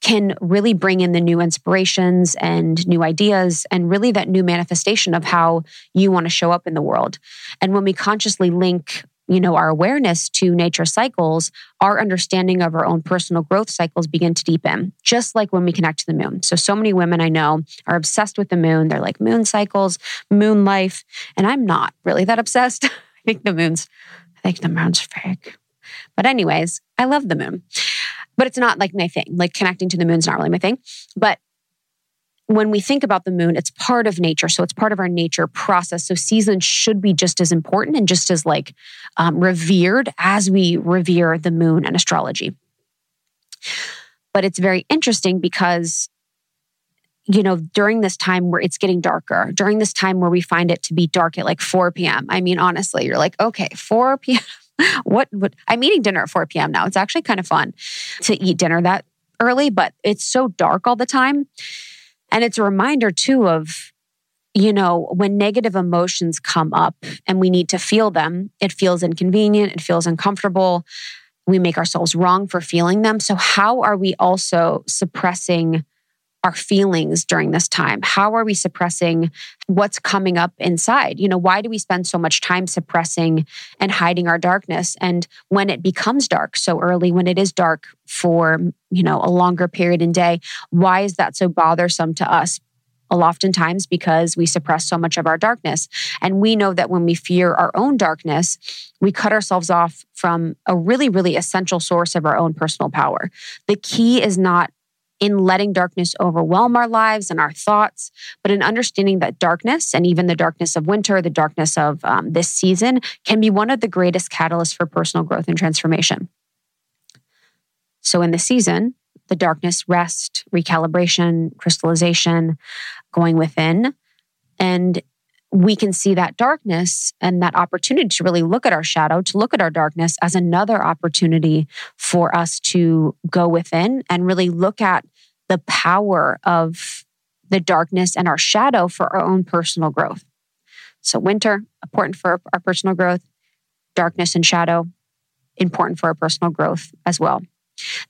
can really bring in the new inspirations and new ideas and really that new manifestation of how you want to show up in the world. And when we consciously link you know our awareness to nature cycles our understanding of our own personal growth cycles begin to deepen just like when we connect to the moon. So so many women i know are obsessed with the moon. They're like moon cycles moon life. And i'm not really that obsessed. I think the moon's i think the moon's fake. But anyways i love the moon. But it's not like my thing. Like connecting to the moon's not really my thing. But when we think about the moon, it's part of nature. So it's part of our nature process. So seasons should be just as important and just as like um, revered as we revere the moon and astrology. But it's very interesting because, you know, during this time where it's getting darker, during this time where we find it to be dark at like 4 p.m., I mean, honestly, you're like, okay, 4 p.m. what would I'm eating dinner at 4 p.m. now. It's actually kind of fun to eat dinner that early, but it's so dark all the time and it's a reminder too of, you know, when negative emotions come up and we need to feel them, it feels inconvenient, it feels uncomfortable. We make ourselves wrong for feeling them. So, how are we also suppressing our feelings during this time? How are we suppressing what's coming up inside? You know, why do we spend so much time suppressing and hiding our darkness? And when it becomes dark so early, when it is dark for, you know, a longer period in day, why is that so bothersome to us? Oftentimes because we suppress so much of our darkness. And we know that when we fear our own darkness, we cut ourselves off from a really, really essential source of our own personal power. The key is not in letting darkness overwhelm our lives and our thoughts, but in understanding that darkness and even the darkness of winter, the darkness of um, this season can be one of the greatest catalysts for personal growth and transformation. So, in the season, the darkness, rest, recalibration, crystallization, going within. And we can see that darkness and that opportunity to really look at our shadow, to look at our darkness as another opportunity for us to go within and really look at the power of the darkness and our shadow for our own personal growth. So, winter, important for our personal growth, darkness and shadow, important for our personal growth as well.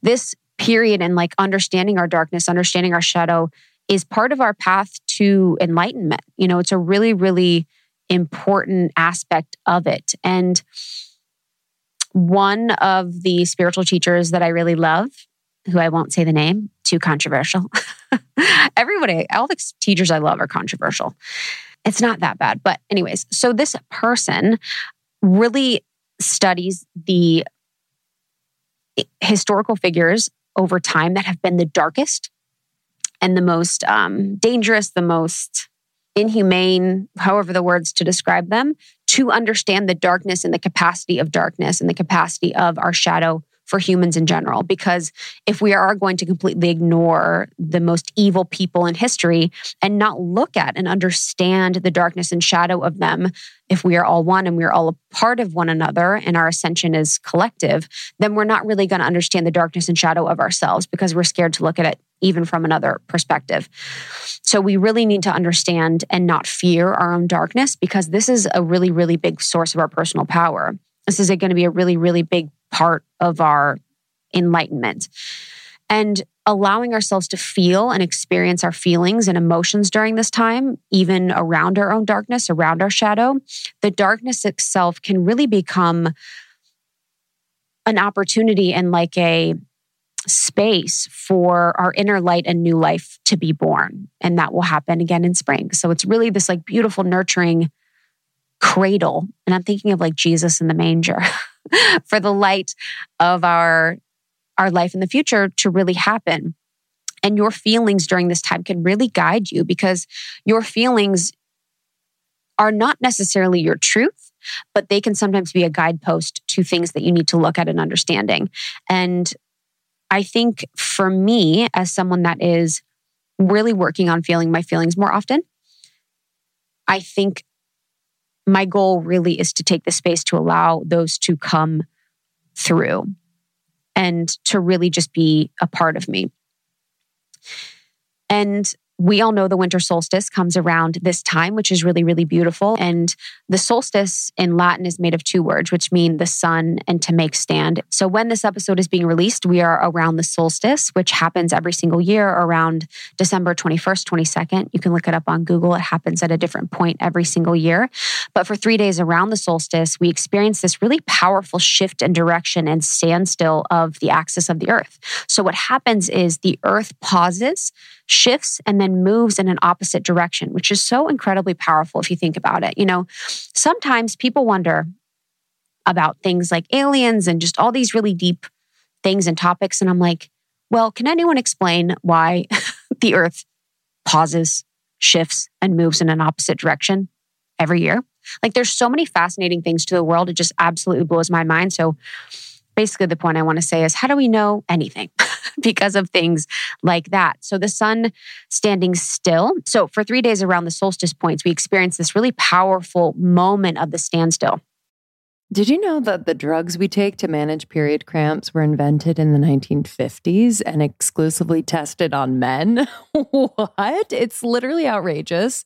This period and like understanding our darkness, understanding our shadow is part of our path to enlightenment. You know, it's a really, really important aspect of it. And one of the spiritual teachers that I really love, who I won't say the name, too controversial. Everybody, all the teachers I love are controversial. It's not that bad. But, anyways, so this person really studies the historical figures over time that have been the darkest and the most um, dangerous, the most inhumane, however the words to describe them, to understand the darkness and the capacity of darkness and the capacity of our shadow for humans in general. Because if we are going to completely ignore the most evil people in history and not look at and understand the darkness and shadow of them, if we are all one and we're all a part of one another and our ascension is collective, then we're not really going to understand the darkness and shadow of ourselves because we're scared to look at it even from another perspective. So we really need to understand and not fear our own darkness because this is a really, really big source of our personal power. This is going to be a really, really big part of our enlightenment. And allowing ourselves to feel and experience our feelings and emotions during this time, even around our own darkness, around our shadow, the darkness itself can really become an opportunity and like a space for our inner light and new life to be born. And that will happen again in spring. So it's really this like beautiful, nurturing cradle. And I'm thinking of like Jesus in the manger for the light of our, our life in the future to really happen. And your feelings during this time can really guide you because your feelings are not necessarily your truth, but they can sometimes be a guidepost to things that you need to look at and understanding. And I think for me, as someone that is really working on feeling my feelings more often, I think my goal really is to take the space to allow those to come through and to really just be a part of me. And we all know the winter solstice comes around this time, which is really, really beautiful. And the solstice in Latin is made of two words, which mean the sun and to make stand. So when this episode is being released, we are around the solstice, which happens every single year around December 21st, 22nd. You can look it up on Google. It happens at a different point every single year. But for three days around the solstice, we experience this really powerful shift in direction and standstill of the axis of the earth. So what happens is the earth pauses shifts and then moves in an opposite direction, which is so incredibly powerful if you think about it. You know, sometimes people wonder about things like aliens and just all these really deep things and topics. And I'm like, well, can anyone explain why the earth pauses, shifts, and moves in an opposite direction every year? Like, there's so many fascinating things to the world. It just absolutely blows my mind. So, basically, the point I want to say is how do we know anything? because of things like that. So the sun standing still. So for three days around the solstice points, we experience this really powerful moment of the standstill. Did you know that the drugs we take to manage period cramps were invented in the 1950s and exclusively tested on men? what? It's literally outrageous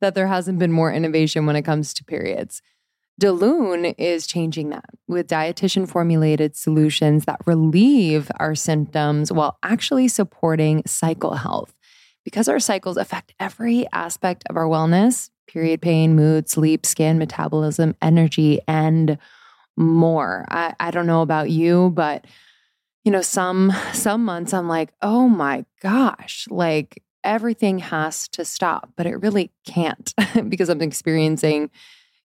that there hasn't been more innovation when it comes to periods. Daloon is changing that with dietitian formulated solutions that relieve our symptoms while actually supporting cycle health. Because our cycles affect every aspect of our wellness period pain, mood, sleep, skin, metabolism, energy, and more. I, I don't know about you, but you know, some some months I'm like, oh my gosh, like everything has to stop, but it really can't because I'm experiencing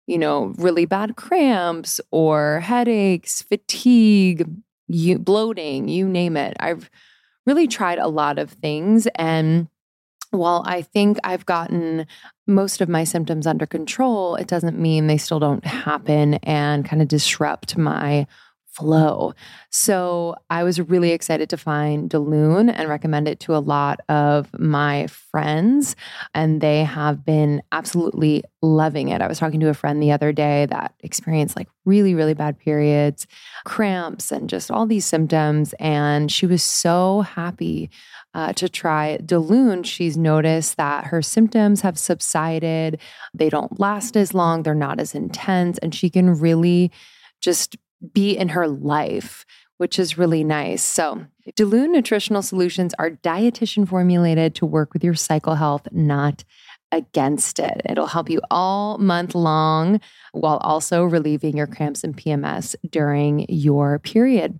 you know, really bad cramps or headaches, fatigue, you, bloating, you name it. I've really tried a lot of things. And while I think I've gotten most of my symptoms under control, it doesn't mean they still don't happen and kind of disrupt my flow. So I was really excited to find Daloon and recommend it to a lot of my friends. And they have been absolutely loving it. I was talking to a friend the other day that experienced like really, really bad periods, cramps, and just all these symptoms. And she was so happy uh, to try Daloon. She's noticed that her symptoms have subsided. They don't last as long, they're not as intense, and she can really just be in her life, which is really nice. So, Daloon Nutritional Solutions are dietitian formulated to work with your cycle health, not against it. It'll help you all month long while also relieving your cramps and PMS during your period.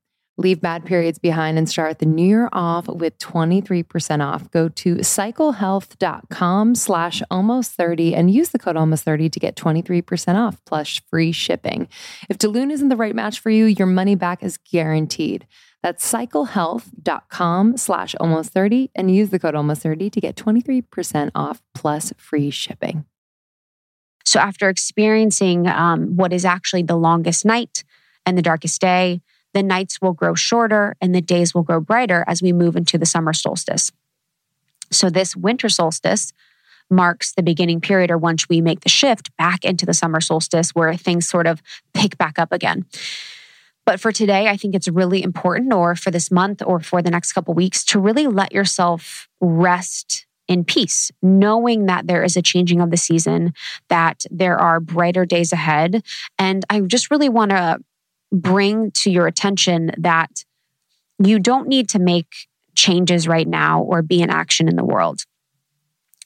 Leave bad periods behind and start the new year off with 23% off. Go to cyclehealth.com slash almost 30 and use the code almost 30 to get 23% off plus free shipping. If Daloon isn't the right match for you, your money back is guaranteed. That's cyclehealth.com slash almost 30 and use the code almost 30 to get 23% off plus free shipping. So after experiencing um, what is actually the longest night and the darkest day, the nights will grow shorter and the days will grow brighter as we move into the summer solstice. So, this winter solstice marks the beginning period, or once we make the shift back into the summer solstice, where things sort of pick back up again. But for today, I think it's really important, or for this month, or for the next couple weeks, to really let yourself rest in peace, knowing that there is a changing of the season, that there are brighter days ahead. And I just really want to bring to your attention that you don't need to make changes right now or be in action in the world.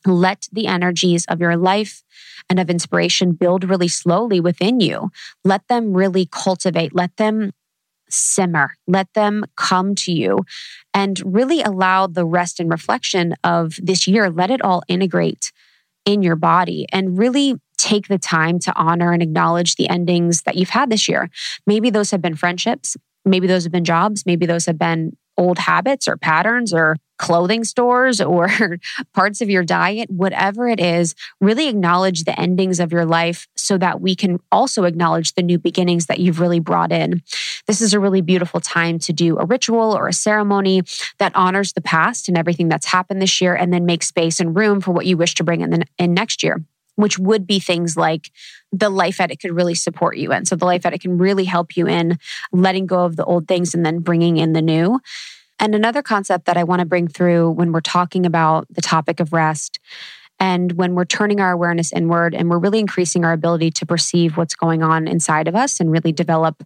Let the energies of your life and of inspiration build really slowly within you. Let them really cultivate, let them simmer, let them come to you, and really allow the rest and reflection of this year. Let it all integrate in your body and really take the time to honor and acknowledge the endings that you've had this year. Maybe those have been friendships, maybe those have been jobs, maybe those have been old habits or patterns or clothing stores or parts of your diet, whatever it is, really acknowledge the endings of your life so that we can also acknowledge the new beginnings that you've really brought in. This is a really beautiful time to do a ritual or a ceremony that honors the past and everything that's happened this year and then make space and room for what you wish to bring in, the, in next year which would be things like the life edit could really support you in. So the life edit can really help you in letting go of the old things and then bringing in the new. And another concept that I want to bring through when we're talking about the topic of rest and when we're turning our awareness inward and we're really increasing our ability to perceive what's going on inside of us and really develop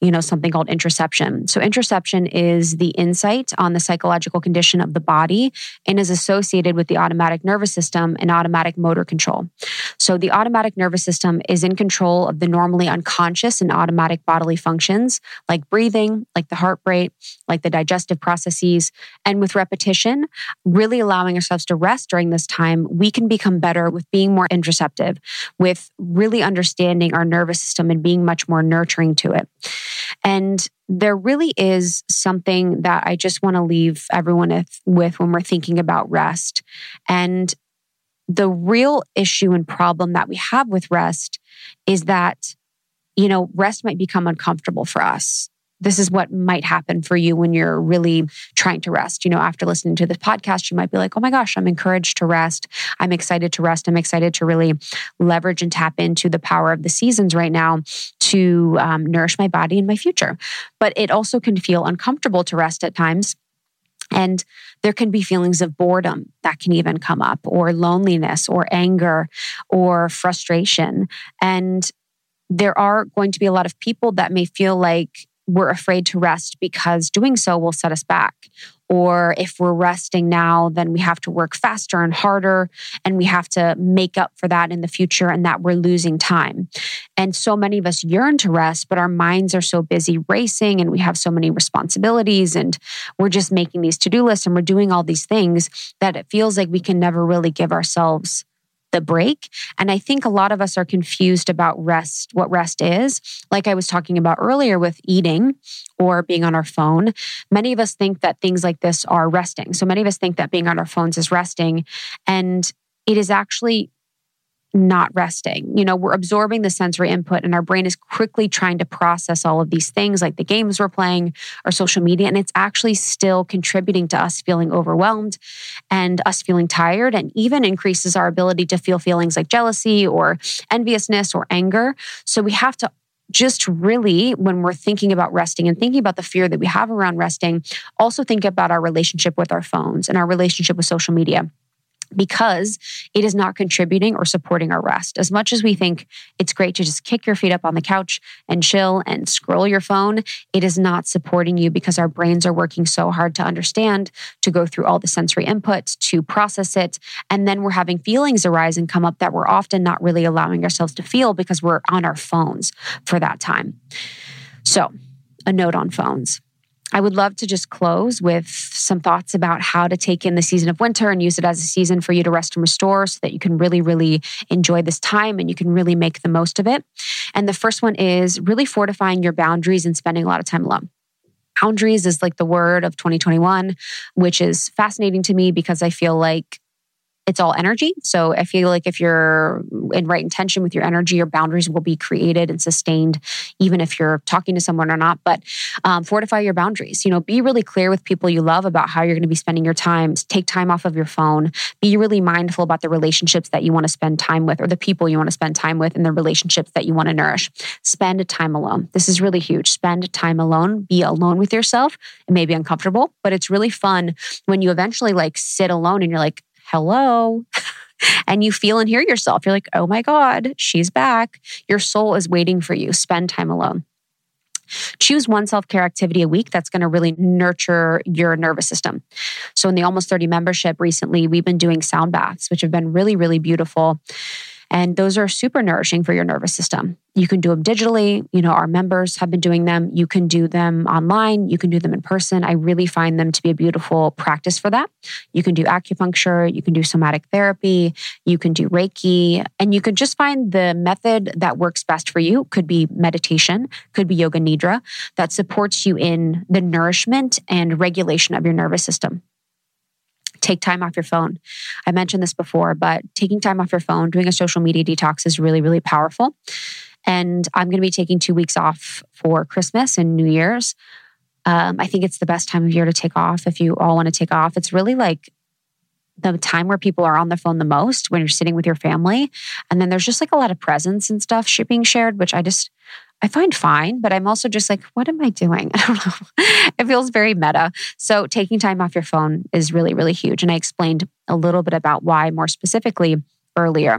you know, something called interoception So, interoception is the insight on the psychological condition of the body and is associated with the automatic nervous system and automatic motor control. So, the automatic nervous system is in control of the normally unconscious and automatic bodily functions like breathing, like the heart rate, like the digestive processes. And with repetition, really allowing ourselves to rest during this time, we can become better with being more interoceptive with really understanding our nervous system and being much more nurturing to it. And there really is something that I just want to leave everyone with when we're thinking about rest. And the real issue and problem that we have with rest is that, you know, rest might become uncomfortable for us this is what might happen for you when you're really trying to rest. You know, after listening to this podcast, you might be like, oh my gosh, I'm encouraged to rest. I'm excited to rest. I'm excited to really leverage and tap into the power of the seasons right now to um, nourish my body and my future. But it also can feel uncomfortable to rest at times. And there can be feelings of boredom that can even come up, or loneliness, or anger, or frustration. And there are going to be a lot of people that may feel like we're afraid to rest because doing so will set us back. Or if we're resting now, then we have to work faster and harder, and we have to make up for that in the future, and that we're losing time. And so many of us yearn to rest, but our minds are so busy racing, and we have so many responsibilities, and we're just making these to do lists and we're doing all these things that it feels like we can never really give ourselves the break. And I think a lot of us are confused about rest, what rest is. Like I was talking about earlier with eating or being on our phone, many of us think that things like this are resting. So many of us think that being on our phones is resting. And it is actually not resting. You know, we're absorbing the sensory input and our brain is quickly trying to process all of these things like the games we're playing or social media. And it's actually still contributing to us feeling overwhelmed and us feeling tired and even increases our ability to feel feelings like jealousy or enviousness or anger. So we have to just really, when we're thinking about resting and thinking about the fear that we have around resting, also think about our relationship with our phones and our relationship with social media because it is not contributing or supporting our rest. As much as we think it's great to just kick your feet up on the couch and chill and scroll your phone, it is not supporting you because our brains are working so hard to understand, to go through all the sensory inputs, to process it. And then we're having feelings arise and come up that we're often not really allowing ourselves to feel because we're on our phones for that time. So, a note on phones. I would love to just close with some thoughts about how to take in the season of winter and use it as a season for you to rest and restore so that you can really, really enjoy this time and you can really make the most of it. And the first one is really fortifying your boundaries and spending a lot of time alone. Boundaries is like the word of 2021, which is fascinating to me because I feel like it's all energy. So I feel like if you're in right intention with your energy, your boundaries will be created and sustained, even if you're talking to someone or not. But um, fortify your boundaries. You know, be really clear with people you love about how you're going to be spending your time. Take time off of your phone. Be really mindful about the relationships that you want to spend time with or the people you want to spend time with and the relationships that you want to nourish. Spend time alone. This is really huge. Spend time alone. Be alone with yourself. It may be uncomfortable, but it's really fun when you eventually like sit alone and you're like, hello. and you feel and hear yourself. You're like, oh my God, she's back. Your soul is waiting for you. Spend time alone. Choose one self care activity a week that's going to really nurture your nervous system. So, in the Almost 30 membership recently, we've been doing sound baths, which have been really, really beautiful. And those are super nourishing for your nervous system. You can do them digitally. You know, our members have been doing them. You can do them online. You can do them in person. I really find them to be a beautiful practice for that. You can do acupuncture. You can do somatic therapy. You can do Reiki. And you can just find the method that works best for you. Could be meditation, could be yoga nidra that supports you in the nourishment and regulation of your nervous system take time off your phone. I mentioned this before, but taking time off your phone, doing a social media detox is really, really powerful. And I'm going to be taking two weeks off for Christmas and New Year's. Um, I think it's the best time of year to take off if you all want to take off. It's really like the time where people are on the phone the most when you're sitting with your family. And then there's just like a lot of presents and stuff being shared, which I just, I find fine, but I'm also just like, what am I doing? I don't know. it feels very meta. So taking time off your phone is really, really huge. And I explained a little bit about why more specifically earlier.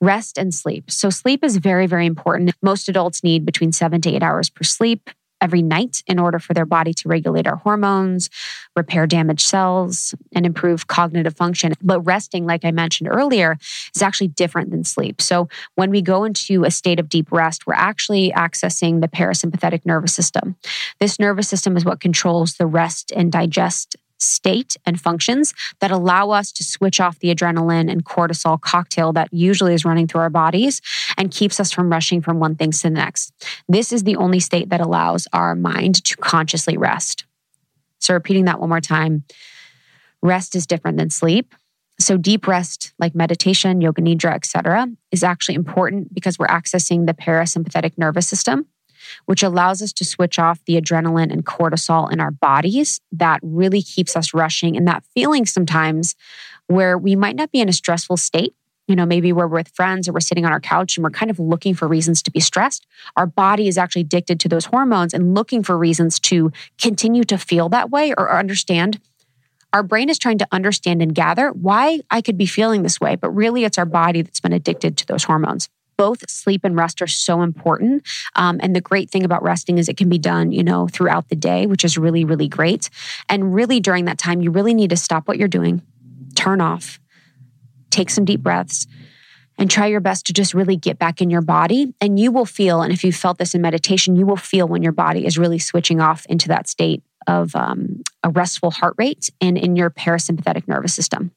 Rest and sleep. So, sleep is very, very important. Most adults need between seven to eight hours per sleep every night in order for their body to regulate our hormones, repair damaged cells, and improve cognitive function. But resting, like I mentioned earlier, is actually different than sleep. So when we go into a state of deep rest, we're actually accessing the parasympathetic nervous system. This nervous system is what controls the rest and digest state and functions that allow us to switch off the adrenaline and cortisol cocktail that usually is running through our bodies and keeps us from rushing from one thing to the next. This is the only state that allows our mind to consciously rest. So, repeating that one more time rest is different than sleep. So deep rest like meditation, yoga nidra, etc., is actually important because we're accessing the parasympathetic nervous system which allows us to switch off the adrenaline and cortisol in our bodies that really keeps us rushing and that feeling sometimes where we might not be in a stressful state. You know, maybe we're with friends or we're sitting on our couch and we're kind of looking for reasons to be stressed. Our body is actually addicted to those hormones and looking for reasons to continue to feel that way or understand our brain is trying to understand and gather why I could be feeling this way, but really it's our body that's been addicted to those hormones both sleep and rest are so important. Um, and the great thing about resting is it can be done, you know, throughout the day, which is really, really great. And really during that time, you really need to stop what you're doing, turn off, take some deep breaths and try your best to just really get back in your body. And you will feel, and if you felt this in meditation, you will feel when your body is really switching off into that state of um, a restful heart rate and in your parasympathetic nervous system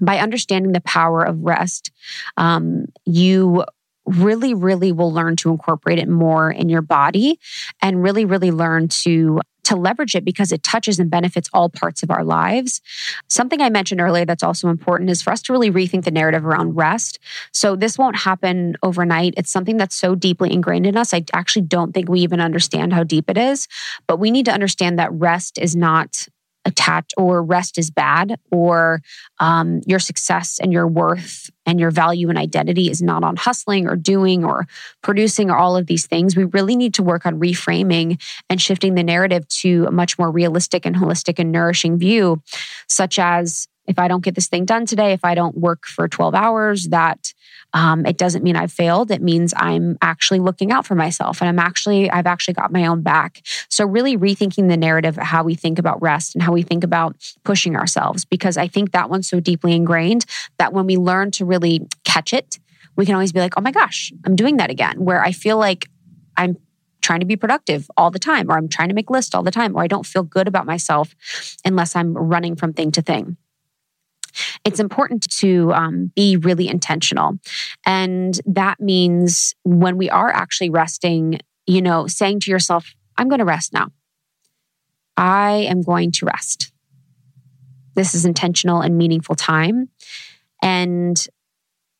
by understanding the power of rest, um, you really, really will learn to incorporate it more in your body and really, really learn to to leverage it because it touches and benefits all parts of our lives. Something I mentioned earlier that's also important is for us to really rethink the narrative around rest. So this won't happen overnight. It's something that's so deeply ingrained in us. I actually don't think we even understand how deep it is, but we need to understand that rest is not attached or rest is bad or um, your success and your worth and your value and identity is not on hustling or doing or producing or all of these things we really need to work on reframing and shifting the narrative to a much more realistic and holistic and nourishing view such as if i don't get this thing done today if i don't work for 12 hours that um, it doesn't mean I've failed. It means I'm actually looking out for myself and I'm actually, I've actually got my own back. So, really rethinking the narrative of how we think about rest and how we think about pushing ourselves, because I think that one's so deeply ingrained that when we learn to really catch it, we can always be like, oh my gosh, I'm doing that again, where I feel like I'm trying to be productive all the time, or I'm trying to make lists all the time, or I don't feel good about myself unless I'm running from thing to thing it's important to um, be really intentional. And that means when we are actually resting, you know, saying to yourself, I'm going to rest now. I am going to rest. this is intentional and meaningful time. And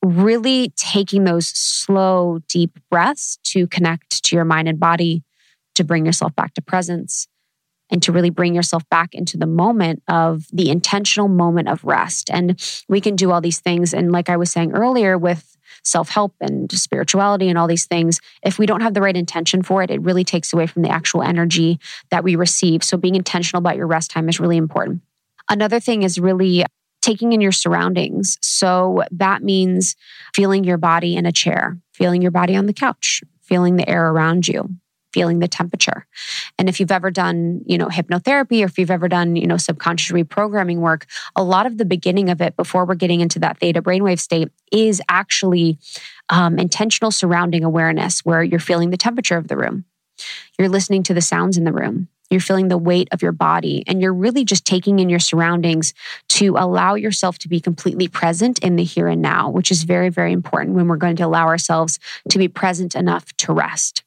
really taking those slow, deep breaths to connect to your mind and body, to bring yourself back to presence, and to really bring yourself back into the moment of the intentional moment of rest. And we can do all these things. And like I was saying earlier, with self help and spirituality and all these things, if we don't have the right intention for it, it really takes away from the actual energy that we receive. So being intentional about your rest time is really important. Another thing is really taking in your surroundings. So that means feeling your body in a chair, feeling your body on the couch, feeling the air around you, feeling the temperature. And if you've ever done, you know, hypnotherapy or if you've ever done, you know, subconscious reprogramming work, a lot of the beginning of it before we're getting into that theta brainwave state is actually um, intentional surrounding awareness where you're feeling the temperature of the room. You're listening to the sounds in the room. You're feeling the weight of your body and you're really just taking in your surroundings to allow yourself to be completely present in the here and now, which is very, very important when we're going to allow ourselves to be present enough to rest.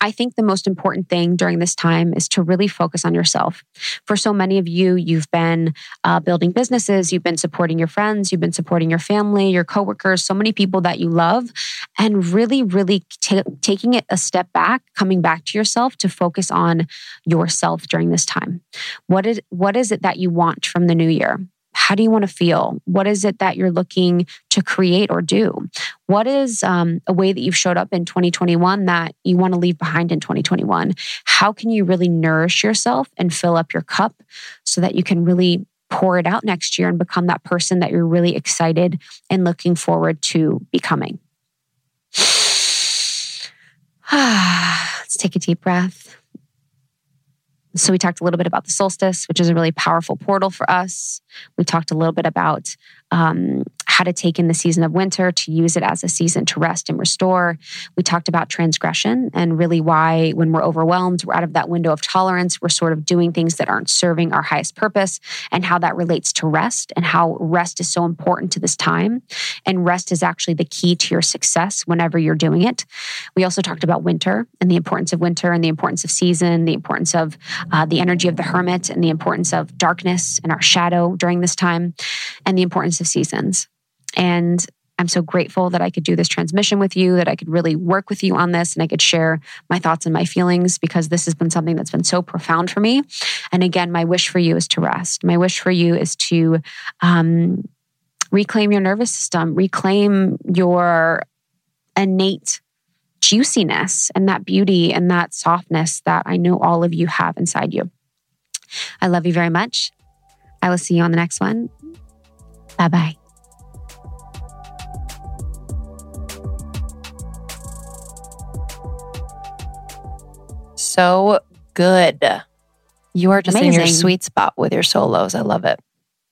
I think the most important thing during this time is to really focus on yourself. For so many of you, you've been uh, building businesses, you've been supporting your friends, you've been supporting your family, your coworkers, so many people that you love, and really, really t- taking it a step back, coming back to yourself to focus on yourself during this time. What is what is it that you want from the new year? How do you want to feel? What is it that you're looking to create or do? What is um, a way that you've showed up in 2021 that you want to leave behind in 2021? How can you really nourish yourself and fill up your cup so that you can really pour it out next year and become that person that you're really excited and looking forward to becoming? Let's take a deep breath. So, we talked a little bit about the solstice, which is a really powerful portal for us. We talked a little bit about um, how to take in the season of winter to use it as a season to rest and restore. We talked about transgression and really why, when we're overwhelmed, we're out of that window of tolerance, we're sort of doing things that aren't serving our highest purpose, and how that relates to rest and how rest is so important to this time. And rest is actually the key to your success whenever you're doing it. We also talked about winter and the importance of winter and the importance of season, the importance of uh, the energy of the hermit and the importance of darkness and our shadow during this time, and the importance of seasons. And I'm so grateful that I could do this transmission with you, that I could really work with you on this and I could share my thoughts and my feelings because this has been something that's been so profound for me. And again, my wish for you is to rest. My wish for you is to um, reclaim your nervous system, reclaim your innate juiciness and that beauty and that softness that I know all of you have inside you. I love you very much. I will see you on the next one. Bye bye. so good. You are just Amazing. in your sweet spot with your solos. I love it.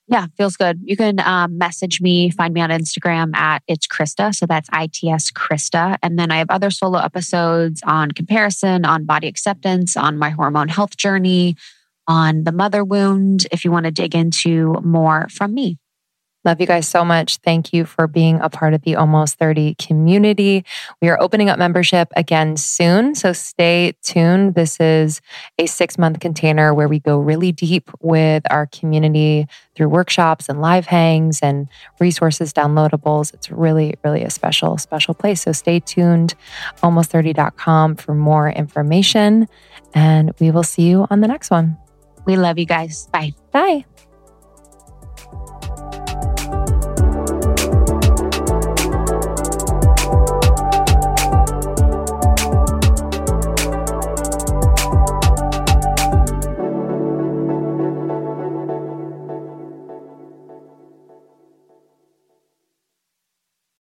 Yeah, feels good. You can um, message me, find me on Instagram at it's Krista. So that's ITS Krista. And then I have other solo episodes on comparison, on body acceptance, on my hormone health journey, on the mother wound, if you want to dig into more from me. Love you guys so much. Thank you for being a part of the Almost 30 community. We are opening up membership again soon, so stay tuned. This is a six month container where we go really deep with our community through workshops and live hangs and resources, downloadables. It's really, really a special, special place. So stay tuned, almost30.com for more information. And we will see you on the next one. We love you guys. Bye. Bye.